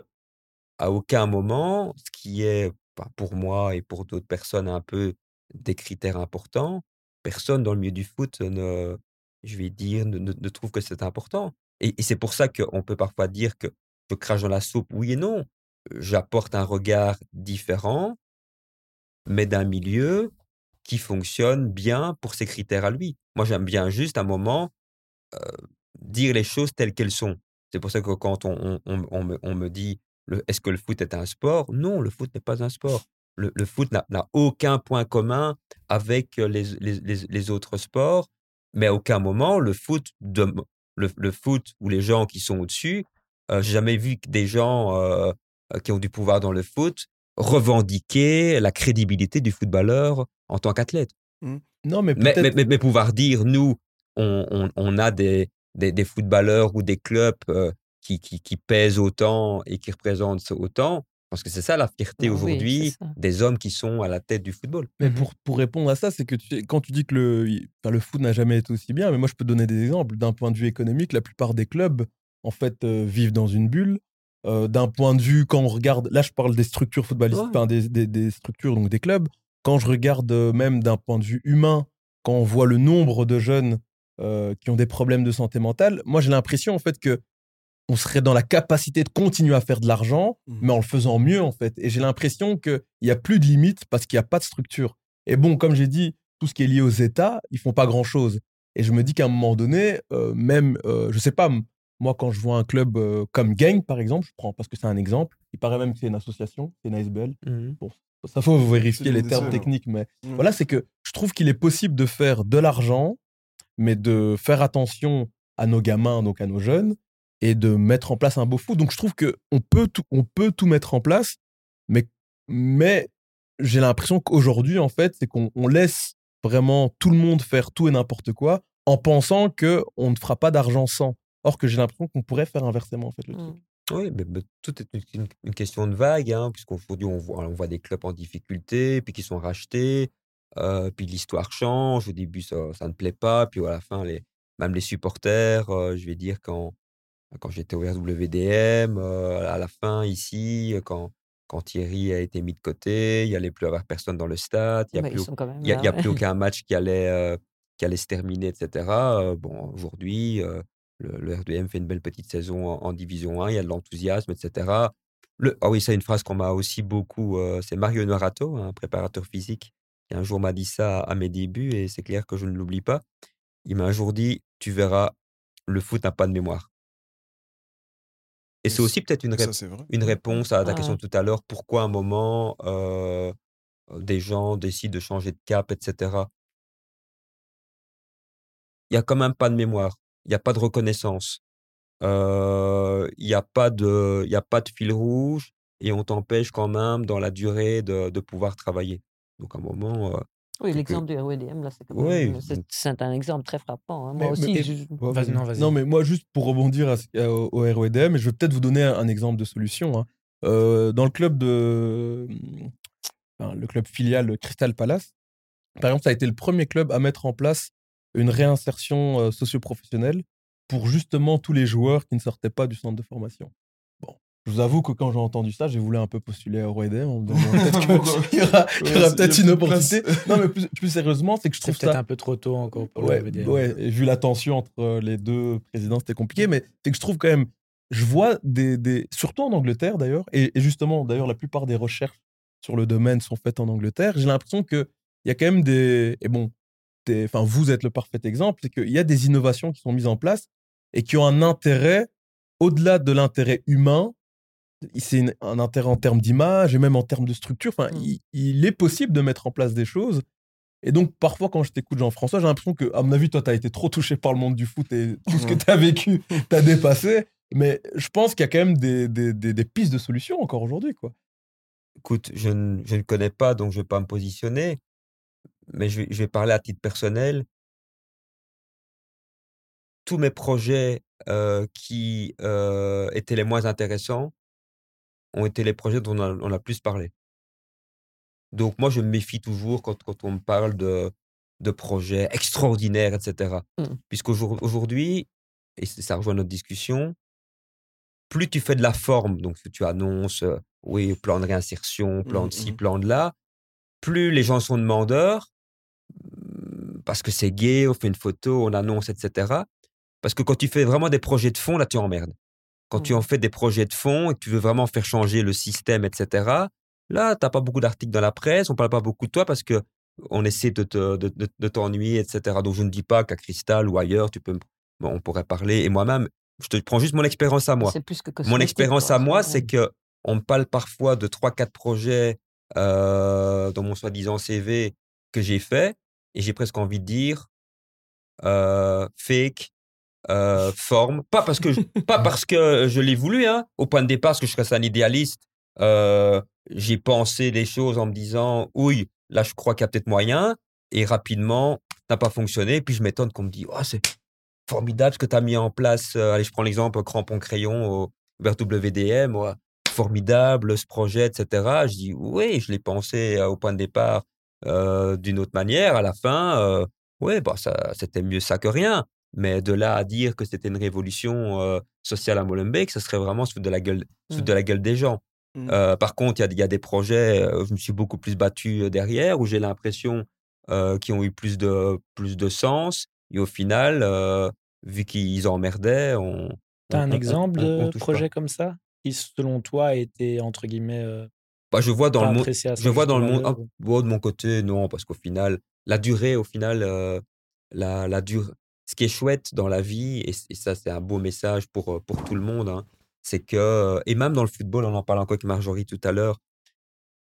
à aucun moment, ce qui est, bah, pour moi et pour d'autres personnes, un peu des critères importants, personne dans le milieu du foot ne, je vais dire, ne, trouve que c'est important. Et, c'est pour ça qu'on peut parfois dire que je crache dans la soupe, oui et non. J'apporte un regard différent, mais d'un milieu qui fonctionne bien pour ses critères à lui. Moi, j'aime bien juste un moment euh, dire les choses telles qu'elles sont. C'est pour ça que quand on, me, me dit est-ce que le foot est un sport? Non, le foot n'est pas un sport. Le, le foot n'a aucun point commun avec les, les- les- les autres sports, mais à aucun moment le foot, de, le, le foot ou les gens qui sont au-dessus, euh, j'ai jamais vu que des gens euh, euh, qui ont du pouvoir dans le foot revendiquer la crédibilité du footballeur en tant qu'athlète. Non, mais Mais, pouvoir dire, nous, on, on- on a des, des, des footballeurs ou des clubs euh, qui, qui, qui pèsent autant et qui représentent autant, parce que c'est ça la fierté Ah oui, aujourd'hui des hommes qui sont à la tête du football. Mais Mhm. pour, pour répondre à ça, c'est que tu quand tu dis que le, enfin, le foot n'a jamais été aussi bien, mais moi je peux donner des exemples. D'un point de vue économique, la plupart des clubs, en fait, euh, vivent dans une bulle. Euh, D'un point de vue, quand on regarde, là je parle des structures footballistiques, Ouais. enfin, des, des- des structures, donc des clubs. Quand je regarde euh, même d'un point de vue humain, quand on voit le nombre de jeunes euh, qui ont des problèmes de santé mentale, moi j'ai l'impression en fait que on serait dans la capacité de continuer à faire de l'argent, Mhm. mais en le faisant mieux, en fait. Et j'ai l'impression qu'il n'y a plus de limites parce qu'il n'y a pas de structure. Et bon, comme j'ai dit, tout ce qui est lié aux États, ils font pas grand-chose. Et je me dis qu'à un moment donné, euh, même, euh, je sais pas, moi, quand je vois un club euh, comme Gang, par exemple, je prends parce que c'est un exemple, il paraît même que c'est une association, c'est une ASBL. Ça faut vérifier les termes seules, techniques, mais Mm. voilà, c'est que je trouve qu'il est possible de faire de l'argent, mais de faire attention à nos gamins, donc à nos jeunes, et de mettre en place un beau foot. Donc je trouve que on peut tout, on peut tout mettre en place, mais, mais j'ai l'impression qu'aujourd'hui, en fait, c'est qu'on on laisse vraiment tout le monde faire tout et n'importe quoi en pensant que on ne fera pas d'argent sans. Or que j'ai l'impression qu'on pourrait faire inversement, en fait, le truc. Mm. Oui, mais, mais tout est une, une- une question de vague, hein, puisqu'aujourd'hui, on voit, on voit des clubs en difficulté, puis qui sont rachetés, euh, puis l'histoire change. Au début, ça, ça ne plaît pas, puis à la fin, les, même les supporters, euh, je vais dire, quand, quand j'étais au RWDM, euh, à la fin, ici, quand, quand Thierry a été mis de côté, il n'y allait plus avoir personne dans le stade, il n'y a, Bah, plus, ils sont quand même il y a, là, il y a ouais. plus aucun match qui allait, euh, qui allait se terminer, etc. Euh, bon, aujourd'hui, euh, le, le RDM fait une belle petite saison en, en Division 1, il y a de l'enthousiasme, etc. Le, ah oui, c'est une phrase qu'on m'a aussi beaucoup. c'est Mario Norato, un préparateur physique, qui un jour m'a dit ça à mes débuts, et c'est clair que je ne l'oublie pas. Il m'a un jour dit Tu verras, le foot n'a pas de mémoire. Et c'est aussi peut-être une, Ça, réponse à ta question Ah. de tout à l'heure pourquoi à un moment euh, euh, des gens décident de changer de cap, etc. Il n'y a quand même pas de mémoire, il n'y a pas de reconnaissance, euh, il n'y a, pas de- y a pas de fil rouge et on t'empêche quand même dans la durée de, de pouvoir travailler. Donc à un moment, euh, Oui, que- l'exemple du RWDM, là, c'est Oui, même- c'est- un exemple très frappant. hein. Mais- Moi aussi, mais- je- Ouais, Vas-y, non, vas-y. Non, mais moi, juste pour rebondir à ce- à- au, au ROEDM, je vais peut-être vous donner un, un exemple de solution. hein. Euh, dans le club de. enfin, le club filial Crystal Palace, par exemple, ça a été le premier club à mettre en place une réinsertion euh, socio-professionnelle pour justement tous les joueurs qui ne sortaient pas du centre de formation. Je vous avoue que quand j'ai entendu ça, j'ai voulu un peu postuler à Roi On me peut-être qu'il y aura, peut-être une opportunité. non, mais plus, sérieusement, c'est que je trouve peut-être un peu trop tôt encore pour ouais, le Ouais, vu la tension entre les deux présidents, c'était compliqué, mais c'est que je trouve quand même, je vois des, des surtout en Angleterre d'ailleurs, et, justement, d'ailleurs, la plupart des recherches sur le domaine sont faites en Angleterre. J'ai l'impression qu'il y a quand même des, et bon, enfin, vous êtes le parfait exemple, c'est qu'il y a des innovations qui sont mises en place et qui ont un intérêt au-delà de l'intérêt humain c'est un intérêt en termes d'image et même en termes de structure. Enfin, mmh. il, est possible de mettre en place des choses. Et donc, parfois, quand je t'écoute, Jean-François, j'ai l'impression que, à mon avis, toi, tu as été trop touché par le monde du foot et tout ce que tu as vécu, tu as dépassé. Mais je pense qu'il y a quand même des, des, des, pistes de solutions encore aujourd'hui. quoi. Écoute, je ne, je ne, connais pas, donc je ne vais pas me positionner. Mais je vais, je vais parler à titre personnel. Tous mes projets euh, qui euh, étaient les moins intéressants, ont été les projets dont on a, plus parlé. Donc moi, je me méfie toujours quand, quand on me parle de, de projets extraordinaires, etc. Mmh. Puisqu'aujourd'hui, et ça rejoint notre discussion, plus tu fais de la forme, donc tu annonces, euh, oui, plan de réinsertion, plan mmh, de ci, mmh. plan de là, plus les gens sont demandeurs, mmh, parce que c'est gay, on fait une photo, on annonce, etc. Parce que quand tu fais vraiment des projets de fond, là, tu emmerdes. Quand tu en mmh. fais des projets de fond et que tu veux vraiment faire changer le système, etc., là, tu n'as pas beaucoup d'articles dans la presse, on parle pas beaucoup de toi parce que on essaie de, de, t'ennuyer, etc. Donc, je ne dis pas qu'à Cristal ou ailleurs, tu peux, on pourrait parler. Et moi-même, je te prends juste mon expérience à moi. Plus que mon expérience à moi, c'est que on me parle parfois de 3-4 projets euh, dans mon soi-disant CV que j'ai fait, et j'ai presque envie de dire euh, fake, euh, forme. Pas parce que je, pas parce que je l'ai voulu, hein. Au point de départ, parce que je reste un idéaliste, euh, j'ai pensé des choses en me disant, oui, là, je crois qu'il y a peut-être moyen. Et rapidement, n'a pas fonctionné. Puis je m'étonne qu'on me dise, oh, c'est formidable ce que tu as mis en place. Euh, allez, je prends l'exemple crampon crayon au vers WDM. formidable ce projet, etc. Je dis, oui, je l'ai pensé au point de départ d'une autre manière. À la fin, oui, bah, c'était mieux ça que rien. Mais de là à dire que c'était une révolution sociale à Molenbeek, ça serait vraiment sous de la gueule, sous de mmh. la gueule des gens. Mmh. par contre, il y, a des projets, je me suis beaucoup plus battu derrière, où j'ai l'impression qu'ils ont eu plus de, plus de sens. Et au final, vu qu'ils emmerdaient, on. Tu as un exemple de projet comme ça? Qui, selon toi, a été, entre guillemets. Bah, je vois dans le monde. Je vois dans le monde. de mon côté, non, parce qu'au final, la durée, au final, la, la, durée ce qui est chouette dans la vie, et, ça c'est un beau message pour, pour tout le monde, hein, c'est que, et même dans le football, on en parle encore avec Marjorie tout à l'heure,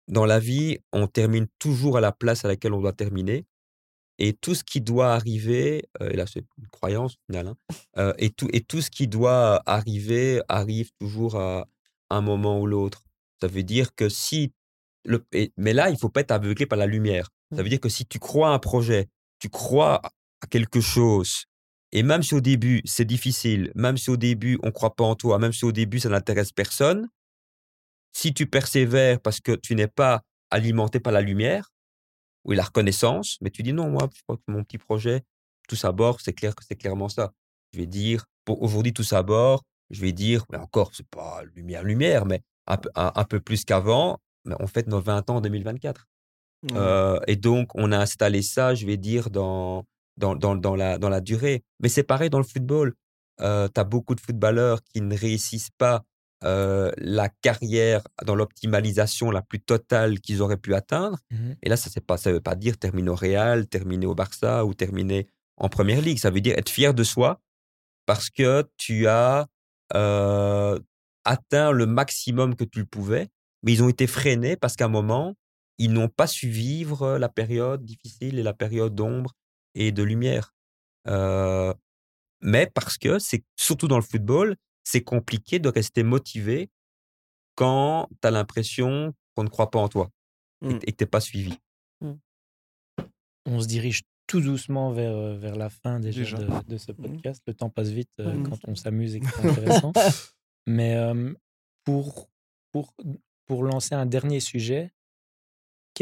dans la vie, on termine toujours à la place à laquelle on doit terminer. Et tout ce qui doit arriver, et là c'est une croyance au final, hein, et, tout, et tout ce qui doit arriver arrive toujours à un moment ou l'autre. Ça veut dire que si... Le, mais là, il faut pas être aveuglé par la lumière. Ça mmh. veut dire que si tu crois à un projet, tu crois à quelque chose, et même si au début c'est difficile, même si au début on ne croit pas en toi, même si au début ça n'intéresse personne, si tu persévères parce que tu n'es pas alimenté par la lumière ou la reconnaissance, mais tu dis non, moi, je crois que mon petit projet, tout ça bord, c'est clair que c'est clairement ça. Je vais dire, pour aujourd'hui, tout ça bord, je vais dire, mais encore, c'est pas lumière, lumière, mais un peu, un, peu plus qu'avant, mais on fête nos 20 ans en 2024. Euh, et donc, on a installé ça, je vais dire, dans, dans, dans, dans, la, dans la durée. Mais c'est pareil dans le football. Euh, tu as beaucoup de footballeurs qui ne réussissent pas euh, la carrière dans l'optimalisation la plus totale qu'ils auraient pu atteindre. Mmh Et là, ça ne veut pas dire terminer au Real, terminer au Barça ou terminer en Première Ligue. Ça veut dire être fier de soi parce que tu as euh, atteint le maximum que tu le pouvais, mais ils ont été freinés parce qu'à un moment, ils n'ont pas su vivre la période difficile et la période d'ombre et de lumière. mais parce que c'est surtout dans le football, c'est compliqué de rester motivé quand tu as l'impression qu'on ne croit pas en toi et, mmh. que tu n'es pas suivi. Mmh. On se dirige tout doucement vers, vers la fin déjà, De, ce mmh. podcast. Le temps passe vite quand on s'amuse et que c'est intéressant. Mais pour, pour, pour lancer un dernier sujet,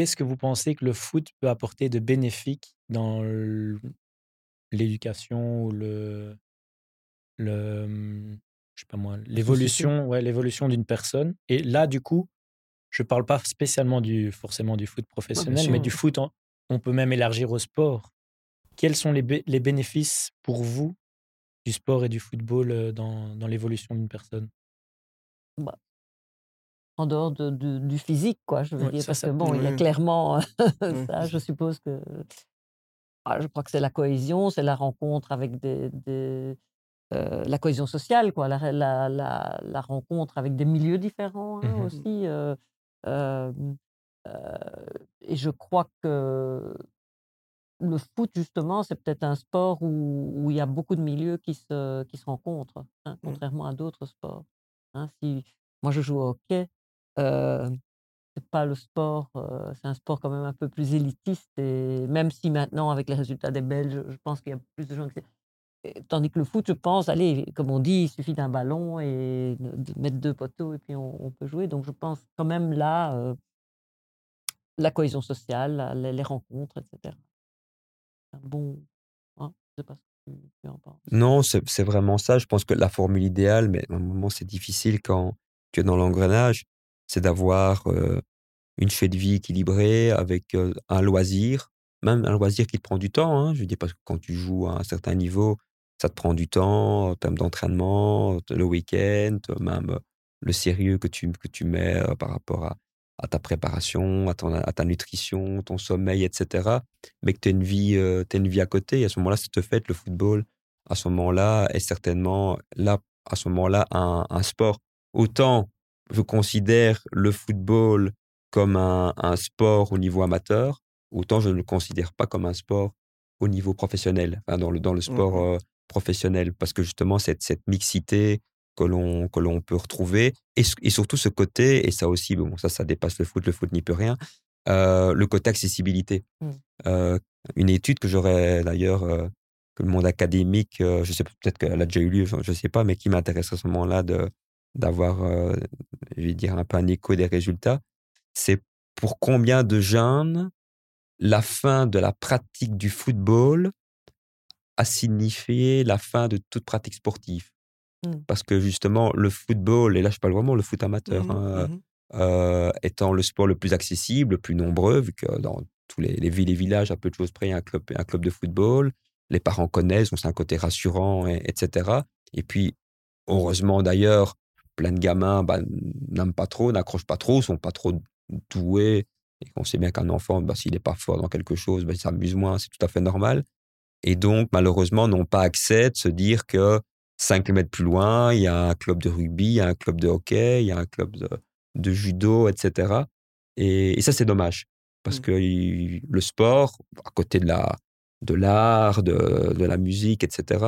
qu'est-ce que vous pensez que le foot peut apporter de bénéfique dans l'éducation ou le, le, mmh, je sais pas moi, l'évolution, ouais, l'évolution d'une personne? Et là, du coup, je parle pas spécialement du forcément du foot professionnel, mais du foot, on peut même élargir au sport. Quels sont les, les bénéfices pour vous du sport et du football dans, dans l'évolution d'une personne? Bah, En dehors de, du physique, quoi, je veux dire, parce que bon, il y a clairement ça, je suppose que. Ah, je crois que c'est la cohésion, c'est la rencontre avec des. des euh, la cohésion sociale, quoi, la, la, la, la, rencontre avec des milieux différents hein, mmh aussi. Euh, et je crois que le foot, justement, c'est peut-être un sport où, où, il y a beaucoup de milieux qui se, qui se rencontrent, hein, mmh. contrairement à d'autres sports. Hein. Si, moi, je joue au hockey, euh, c'est pas le sport, c'est un sport quand même un peu plus élitiste. Et même si maintenant, avec les résultats des Belges, je pense qu'il y a plus de gens. Tandis que le foot, je pense, allez, comme on dit, il suffit d'un ballon et de mettre deux poteaux et puis on, peut jouer. Donc je pense quand même là, la cohésion sociale, les, rencontres, etc. Un bon. Hein, je sais pas ce que tu, en penses. Non, c'est vraiment ça. Je pense que la formule idéale, mais à un moment, c'est difficile quand tu es dans l'engrenage, c'est d'avoir une chaîne de vie équilibrée avec un loisir, même un loisir qui te prend du temps. Hein. Je dire, parce que quand tu joues à un certain niveau, ça te prend du temps en termes d'entraînement, le week-end, même le sérieux que tu, que tu mets par rapport à, ta préparation, à, ton, à ta nutrition, ton sommeil, etc. Mais que tu as, une vie, une vie à côté. Et à ce moment-là, ça te fait le football. À ce moment-là, est certainement là, à ce moment-là, un, sport. Autant je considère le football comme un, un, sport au niveau amateur, autant je ne le considère pas comme un sport au niveau professionnel, dans, le, dans le sport mmh professionnel, parce que justement, cette, cette mixité que l'on, que l'on peut retrouver, et, et, surtout ce côté, et ça aussi, bon, ça, ça dépasse le foot, le foot n'y peut rien, euh, le côté accessibilité. Mmh. Euh, une étude que j'aurais d'ailleurs, euh, que le monde académique, je sais peut-être qu'elle a déjà eu lieu, je ne sais pas, mais qui m'intéresse à ce moment-là de, d'avoir, je vais dire, un peu un écho des résultats, c'est pour combien de jeunes la fin de la pratique du football a signifié la fin de toute pratique sportive? Mmh. Parce que justement, le football, et là je parle vraiment le foot amateur, mmh hein, mmh euh, étant le sport le plus accessible, le plus nombreux, vu que dans tous les, villes et villages, à peu de choses près, il y a un club, un club de football. Les parents connaissent, donc c'est un côté rassurant, etc. Et puis, heureusement d'ailleurs, plein de gamins bah, n'aiment pas trop, n'accrochent pas trop, sont pas trop doués. Et on sait bien qu'un enfant, bah, s'il n'est pas fort dans quelque chose, bah, il s'amuse moins, c'est tout à fait normal et donc malheureusement n'ont pas accès de se dire que 5 km plus loin, il y a un club de rugby, il y a un club de hockey, il y a un club de, judo, etc. Et, ça, c'est dommage. Parce mmh. que le sport, à côté de la de l'art, de, de, la musique, etc.,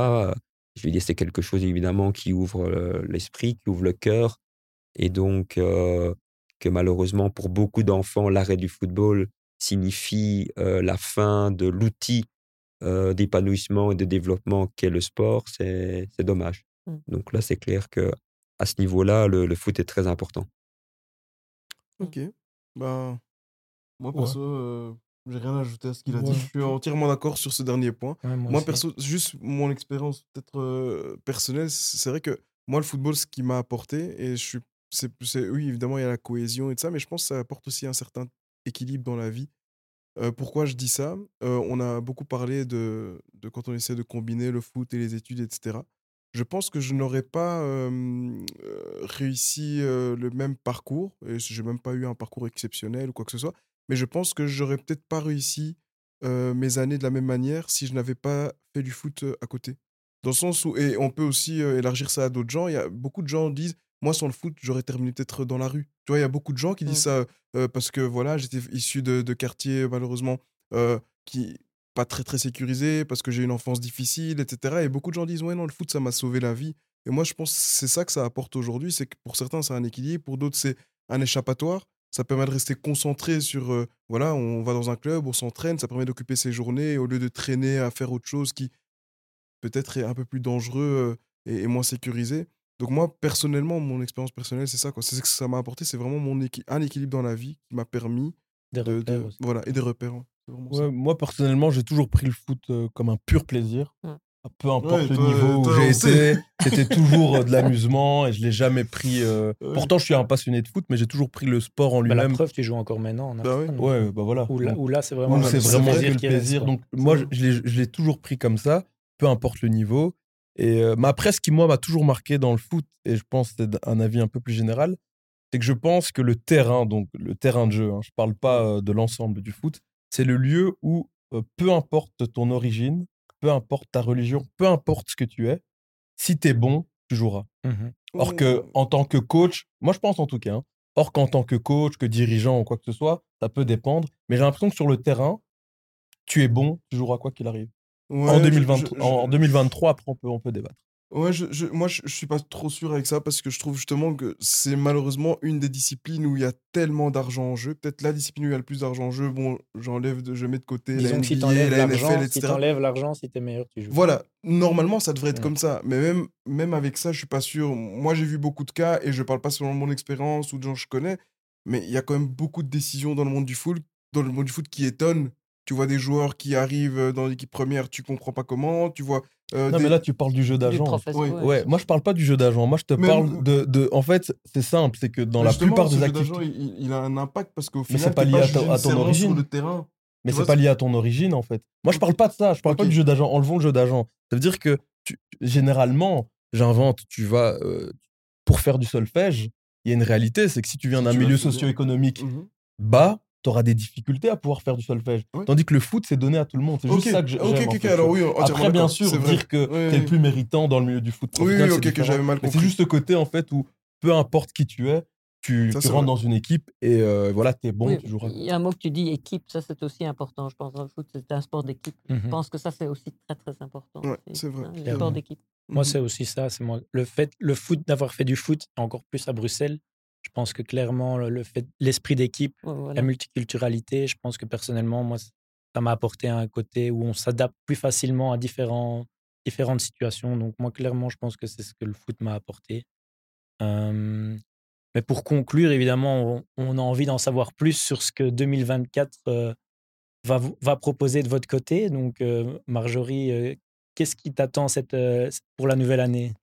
je vais dire, c'est quelque chose évidemment qui ouvre l'esprit, qui ouvre le cœur. Et donc, euh, que malheureusement, pour beaucoup d'enfants, l'arrêt du football signifie euh, la fin de l'outil euh, d'épanouissement et de développement qu'est le sport, c'est dommage. Mmh. Donc là, c'est clair que à ce niveau-là, le, le, foot est très important. Mmh. Ok. Ben, moi, perso, euh, j'ai rien à ajouter à ce qu'il a dit. Je suis entièrement d'accord sur ce dernier point. moi, perso, juste mon expérience peut-être euh, personnelle, c'est vrai que moi, le football, ce qui m'a apporté, et je suis, c'est, oui, évidemment, il y a la cohésion et tout ça, mais je pense que ça apporte aussi un certain équilibre dans la vie pourquoi je dis ça? On a beaucoup parlé de, de quand on essaie de combiner le foot et les études, etc. Je pense que je n'aurais pas réussi le même parcours, et je n'ai même pas eu un parcours exceptionnel ou quoi que ce soit, mais je pense que j'aurais peut-être pas réussi mes années de la même manière si je n'avais pas fait du foot à côté. Dans le sens où, et on peut aussi élargir ça à d'autres gens, il y a beaucoup de gens disent moi, sans le foot, j'aurais terminé peut-être dans la rue. Tu vois, il y a beaucoup de gens qui disent mmh. ça parce que voilà, j'étais issu de, quartiers malheureusement qui pas très très sécurisés parce que j'ai une enfance difficile, etc. Et beaucoup de gens disent ouais non, le foot ça m'a sauvé la vie. Et moi, je pense que c'est ça que ça apporte aujourd'hui, c'est que pour certains c'est un équilibre, pour d'autres c'est un échappatoire. Ça permet de rester concentré sur voilà, on va dans un club, on s'entraîne, ça permet d'occuper ses journées au lieu de traîner à faire autre chose qui peut-être est un peu plus dangereux et moins sécurisé. Donc moi, personnellement, mon expérience personnelle, c'est ça. C'est ce que ça m'a apporté. C'est vraiment mon un équilibre dans la vie qui m'a permis des de, voilà et des repères. Hein. moi, personnellement, j'ai toujours pris le foot comme un pur plaisir. Mmh. Peu importe Ouais, le toi, niveau où j'ai été, c'était toujours euh, de l'amusement et je l'ai jamais pris. euh, Ouais. Pourtant, je suis un passionné de foot, mais j'ai toujours pris le sport en Bah, la lui-même. preuve, tu joues encore maintenant. En Bah oui. Astana. Ouais, bah voilà. Où là, c'est vraiment, c'est c'est vraiment le plaisir. quoi. Donc, moi, je, l'ai- toujours pris comme ça, peu importe le niveau. Et, euh, mais après, ce qui, moi, m'a toujours marqué dans le foot, et je pense que c'est un avis un peu plus général, c'est que je pense que le terrain, donc le terrain de jeu, hein, je parle pas de l'ensemble du foot, c'est le lieu où, euh, peu importe ton origine, peu importe ta religion, peu importe ce que tu es, si tu es bon, tu joueras. Mhm. Or que en tant que coach, moi je pense en tout cas, hein, or qu'en tant que coach, que dirigeant ou quoi que ce soit, ça peut dépendre. Mais j'ai l'impression que sur le terrain, tu es bon, tu joueras quoi qu'il arrive. Ouais, en, je- 2020 je- je- en 2023, après on peut, on peut débattre. Ouais, je, je- moi, je, je suis pas trop sûr avec ça parce que je trouve justement que c'est malheureusement une des disciplines où il y a tellement d'argent en jeu. Peut-être la discipline où il y a le plus d'argent en jeu. Bon, j'enlève, de- je mets de côté la Disons que si NBA, t'enlèves la l'argent, NFL, si etc. t'enlèves l'argent, si t'es meilleur, tu joues. Voilà, normalement, ça devrait être comme ça. Mais même, même avec ça, je suis pas sûr. Moi, j'ai vu beaucoup de cas et je parle pas selon mon expérience ou de gens que je connais, mais il y a quand même beaucoup de décisions dans le monde du foot, dans le monde du foot qui étonnent. Tu vois des joueurs qui arrivent euh, dans l'équipe première, tu comprends pas comment. Tu vois. Euh, Non, des- mais là tu parles du jeu d'agent. Oui. ouais. Moi je parle pas du jeu d'agent. Moi je te Mais- parle de, de. En fait, c'est simple, c'est que dans Mais la plupart ce des jeu activités. d'agent, il, il a un impact parce qu'au Mais final, c'est pas lié à ton- à ton origine. Sur le terrain. Mais c'est pas lié à ton origine en fait. Moi je parle pas de ça, je parle pas du jeu d'agent. Enlevons le jeu d'agent. Ça veut dire que tu- généralement, j'invente, tu vas euh, pour faire du solfège, il y a une réalité, c'est que si tu viens d'un milieu socio-économique Mhm. bas, tu auras des difficultés à pouvoir faire du solfège. Tandis que le foot, c'est donné à tout le monde. C'est juste ça que j'aime. ok, en ok, fait, alors tu oui, vois. entièrement Après, bien sûr, vrai. dire que Oui, t'es le oui. plus méritant dans le milieu du foot Oui, ok, que j'avais mal Mais c'est compris. juste ce côté, en fait, où peu importe qui tu es, tu, Ça, tu c'est rentres vrai. dans une équipe et euh, voilà, t'es bon, joueras. Il y a un mot que tu dis, équipe, ça c'est aussi important, je pense, dans le foot, c'est un sport d'équipe. Je Mhm. pense que ça c'est aussi très très important. Ouais, c'est vrai, hein, le sport d'équipe. Moi, Mhm. c'est aussi ça. C'est moi. Le fait, le foot, d'avoir fait du foot, encore plus à Bruxelles, je pense que clairement, le, fait, l'esprit d'équipe, Ouais, voilà. la multiculturalité, je pense que personnellement, moi, ça m'a apporté un côté où on s'adapte plus facilement à différents, différentes situations. Donc, moi, clairement, je pense que c'est ce que le foot m'a apporté. Euh, mais pour conclure, évidemment, on, on a envie d'en savoir plus sur ce que 2024 euh, va, proposer de votre côté. Donc, euh, Marjorie, euh, qu'est-ce qui t'attend cette, pour la nouvelle année?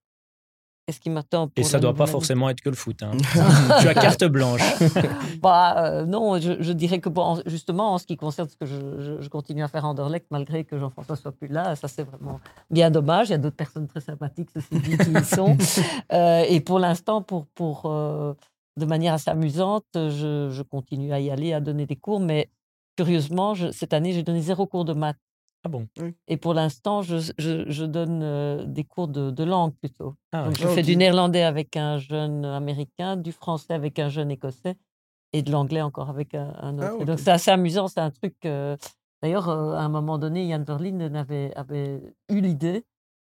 Qu'est-ce qui m'attend Et ça la doit pas forcément être que le foot. hein. tu as carte blanche. Bah, euh, non, je, je dirais que justement, en ce qui concerne ce que je, je- je continue à faire en Anderlecht, malgré que Jean-François soit plus là, ça c'est vraiment bien dommage. Il y a d'autres personnes très sympathiques, ceci dit, qui y sont. Euh, et pour l'instant, pour, pour, euh, de manière assez amusante, je, continue à y aller, à donner des cours, mais curieusement, cette année, j'ai donné zéro cours de maths. Ah bon? Et pour l'instant, je, je- je donne euh, des cours de, de langue plutôt. Ah, Donc, je Ah, fais du néerlandais avec un jeune américain, du français avec un jeune écossais et de l'anglais encore avec un, un autre. Ah, Donc, c'est assez amusant. C'est un truc. euh, D'ailleurs, euh, à un moment donné, Yann Verlinde avait, avait eu l'idée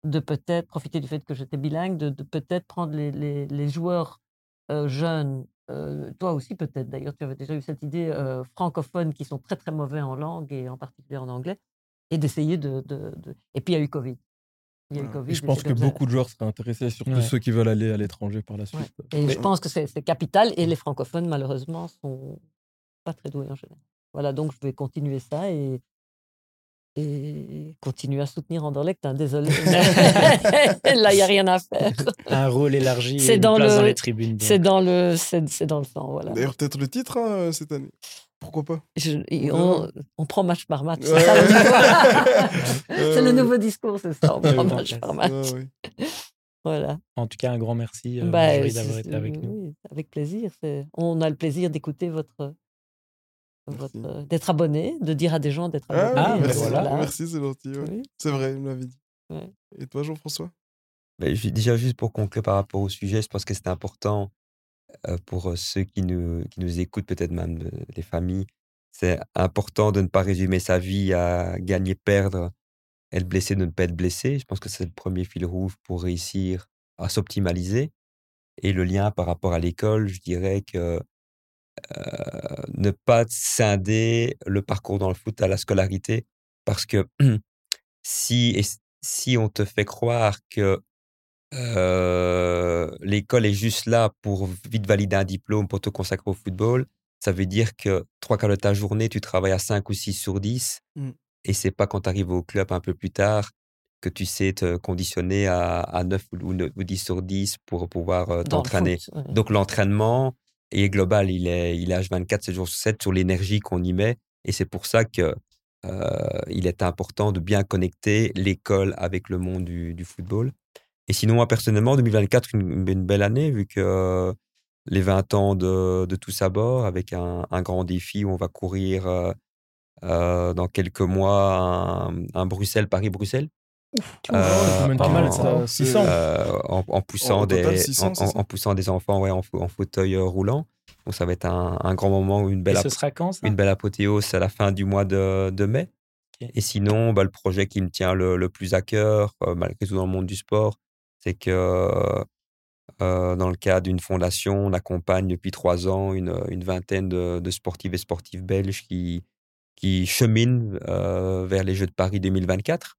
de peut-être profiter du fait que j'étais bilingue, de, de peut-être prendre les, les- les joueurs euh, jeunes. euh, toi aussi, peut-être d'ailleurs, tu avais déjà eu cette idée euh, francophones qui sont très très mauvais en langue et en particulier en anglais, et d'essayer de, de- de- Et puis il y a eu Covid. Il y a eu Ah. Covid Et je pense que beaucoup de joueurs seraient intéressés, surtout Ouais. ceux qui veulent aller à l'étranger par la suite. Et Mais- je pense que c'est c'est capital. Et les francophones, malheureusement, sont pas très doués en général. Voilà, donc je vais continuer ça et, et continuer à soutenir Anderlecht. hein, désolé. Là, il n'y a rien à faire. Un rôle élargi C'est dans place le- dans les tribunes. C'est dans le, c'est dans le sang. Voilà. D'ailleurs, peut-être le titre hein, cette année. Pourquoi pas? Je- on prend match par match. c'est Ouais. le nouveau- Euh, c'est le nouveau discours, c'est ça. On prend ouais, match ouais. par match. Ah, oui. Voilà. En tout cas, un grand merci, euh, Bah, d'avoir été avec nous. oui, avec plaisir. On a le plaisir d'écouter votre d'être abonné, de dire à des gens d'être Ah, abonnés. Ah, merci, voilà. merci, c'est gentil. ouais. Oui. C'est vrai, il me l'avait dit. Ouais. Et toi, Jean-François? Ben, déjà, juste pour conclure par rapport au sujet, je pense que c'est important euh, pour euh, ceux qui nous, qui nous écoutent, peut-être même euh, les familles. C'est important de ne pas résumer sa vie à gagner, perdre, être blessé, de ne pas être blessé. Je pense que c'est le premier fil rouge pour réussir à s'optimaliser. Et le lien par rapport à l'école, je dirais que euh, ne pas scinder le parcours dans le foot à la scolarité, parce que si, et si on te fait croire que euh, l'école est juste là pour vite valider un diplôme, pour te consacrer au football, ça veut dire que trois quarts de ta journée, tu travailles à 5 ou 6 sur 10, Mm. et c'est pas quand tu arrives au club un peu plus tard que tu sais te conditionner à, à 9 ou, ou 10 sur 10 pour pouvoir euh, le t'entraîner. ouais. Donc l'entraînement est global, il est, il est H24, 7 jours sur 7 sur l'énergie qu'on y met. Et c'est pour ça que euh, il est important de bien connecter l'école avec le monde du, football. Et sinon, moi, personnellement, 2024, une, une belle année, vu que les 20 ans de, de tous à bord, avec un, un grand défi où on va courir euh, euh, dans quelques mois un, un Bruxelles-Paris-Bruxelles. Euh, pas pas mal, mal, ça. ça. 600. Euh, en, en poussant Au total, des 600, en, c'est ça en- en poussant des enfants ouais, en, fa- en fauteuil euh, roulant. Donc ça va être un, un grand moment, une belle, ce ap- sera quand ça? une belle apothéose à la fin du mois de, de mai. Et sinon, bah, le projet qui me tient le, le plus à cœur, euh, malgré tout dans le monde du sport, c'est que euh, dans le cadre d'une fondation, on accompagne depuis trois ans une, une vingtaine de, de sportifs et sportifs belges qui, qui cheminent euh, vers les Jeux de Paris 2024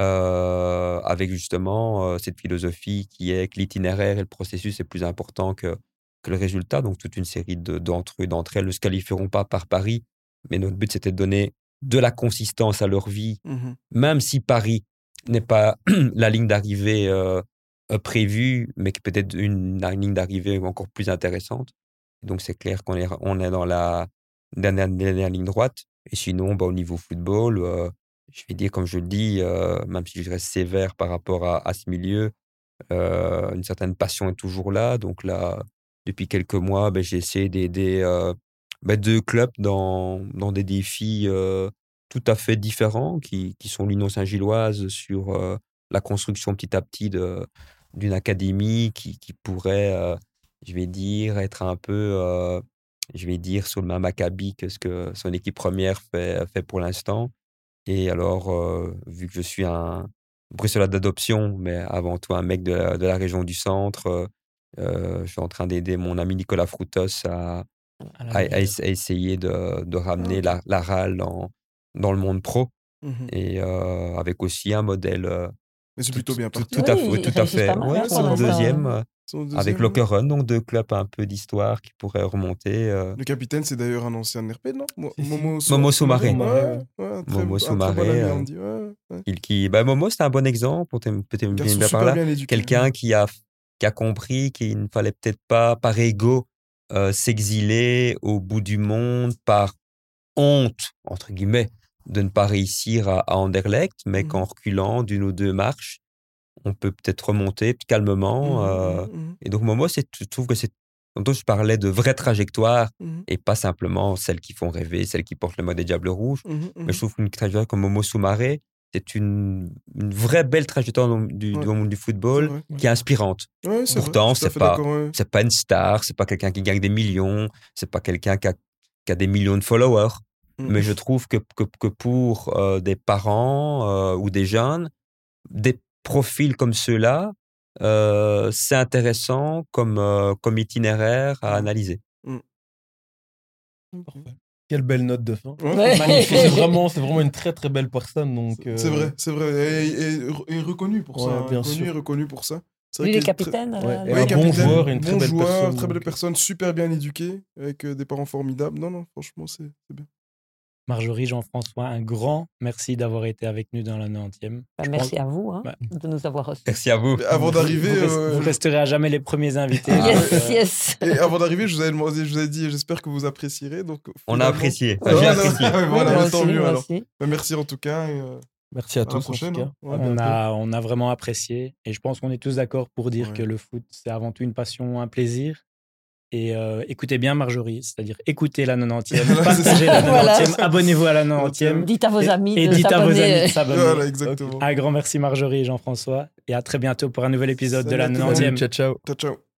euh, avec justement euh, cette philosophie qui est que l'itinéraire et le processus est plus important que, que le résultat. Donc, toute une série de- d'entre eux, d'entre elles ne se qualifieront pas par Paris, mais notre but, c'était de donner de la consistance à leur vie, Mhm. même si Paris n'est pas la ligne d'arrivée euh, prévue, mais qui peut être une, une ligne d'arrivée encore plus intéressante. Donc, c'est clair qu'on est, on est dans la dernière, dernière ligne droite. Et sinon, bah, au niveau football, je vais dire, comme je le dis, euh, même si je reste sévère par rapport à, ce milieu, euh, une certaine passion est toujours là. Donc là, depuis quelques mois, ben, j'ai essayé d'aider euh, ben, deux clubs dans, des défis tout à fait différents, qui, sont l'Union Saint-Gilloise sur la construction petit à petit d'une académie qui, pourrait, je vais dire, être un peu, je vais dire, sur le même acabit que ce que son équipe première fait pour l'instant. Et alors, euh, vu que je suis un Bruxellois d'adoption, mais avant tout un mec de la, de la région du centre, euh, euh, je suis en train d'aider mon ami Nicolas Froutos à, essayer de, de ramener la, la RAL dans, dans le monde pro Mhm. et euh, avec aussi un modèle Mais c'est tout, plutôt bien parti. tout à Oui, tout à fait. Ouais, hein, c'est deuxième Son avec ouais. Lockeron, donc deux clubs un peu d'histoire qui pourraient remonter. euh, Le capitaine, c'est d'ailleurs un ancien RP, non? Mo-. Momo, Momo Soumaré. Ouais, ouais, Momo Soumaré, bon euh, ouais, il- qui, bah, Momo, c'est un bon exemple. Peut-être bien, par là. quelqu'un qui a, qui a compris qu'il ne fallait peut-être pas, par ego, euh, s'exiler au bout du monde par honte, entre guillemets, de ne pas réussir à, à Anderlecht, mais Mhm. qu'en reculant d'une ou deux marches, on peut peut-être remonter calmement. Mhm, euh, mhm, et donc, Momo, c'est- je trouve que c'est. Tantôt, je parlais de vraies trajectoires et pas simplement celles qui font rêver, celles qui portent le mode des Diables Rouges. Mais je trouve qu'une trajectoire comme Momo Soumaré, c'est une, une vraie belle trajectoire dans- du, Ouais. monde du football vrai. qui est inspirante. Ouais, Pourtant, c'est pas-. C'est pas une star, c'est pas quelqu'un qui gagne des millions, c'est pas quelqu'un qui a, qui a des millions de followers. Mais je trouve que, que, que pour euh, des parents euh, ou des jeunes, des profils comme ceux-là, euh, c'est intéressant comme, euh, comme itinéraire à Mhm. analyser. Parfait. Quelle belle note de fin. Ouais. C'est vraiment, c'est vraiment une très très belle personne. Donc, euh, C'est vrai, c'est vrai. Et, et- et reconnu pour ça. Ouais, hein, bien reconnu sûr. reconnu pour ça. C'est Lui, vrai il est très- capitaine. à Ouais, et un bon joueur et une très bon belle joueur, personne, très belle donc. personne, super bien éduquée, avec euh, des parents formidables. Non, non, franchement, c'est c'est bien. Marjorie, Jean-François, un grand merci d'avoir été avec nous dans la 90e. Bah, merci pense- à vous hein, Ouais. de nous avoir reçus. Merci à vous. Mais avant d'arriver, vous, rest- euh, vous resterez à jamais les premiers invités. Ah, Yes, euh, yes. Et avant d'arriver, je vous avais demandé, je vous avais dit, j'espère que vous apprécierez. Donc, On a apprécié. J'ai ouais, apprécié. voilà, tant aussi, mieux alors. Bah, Merci en tout cas. et, euh, Merci à à tous. prochaine. hein. Ouais, On a, on a vraiment apprécié et je pense qu'on est tous d'accord pour dire Ouais. que le foot, c'est avant tout une passion, un plaisir. Et euh, écoutez bien Marjorie, c'est-à-dire écoutez la 90e, Voilà, partagez la 90e, Voilà. abonnez-vous à la 90e Dites à vos amis et de dites à vos s'abonner. amis de s'abonner. Voilà, exactement. Un grand merci Marjorie et Jean-François et à très bientôt pour un nouvel épisode de la à tout le monde. 90e. Ciao, ciao. Ciao, ciao.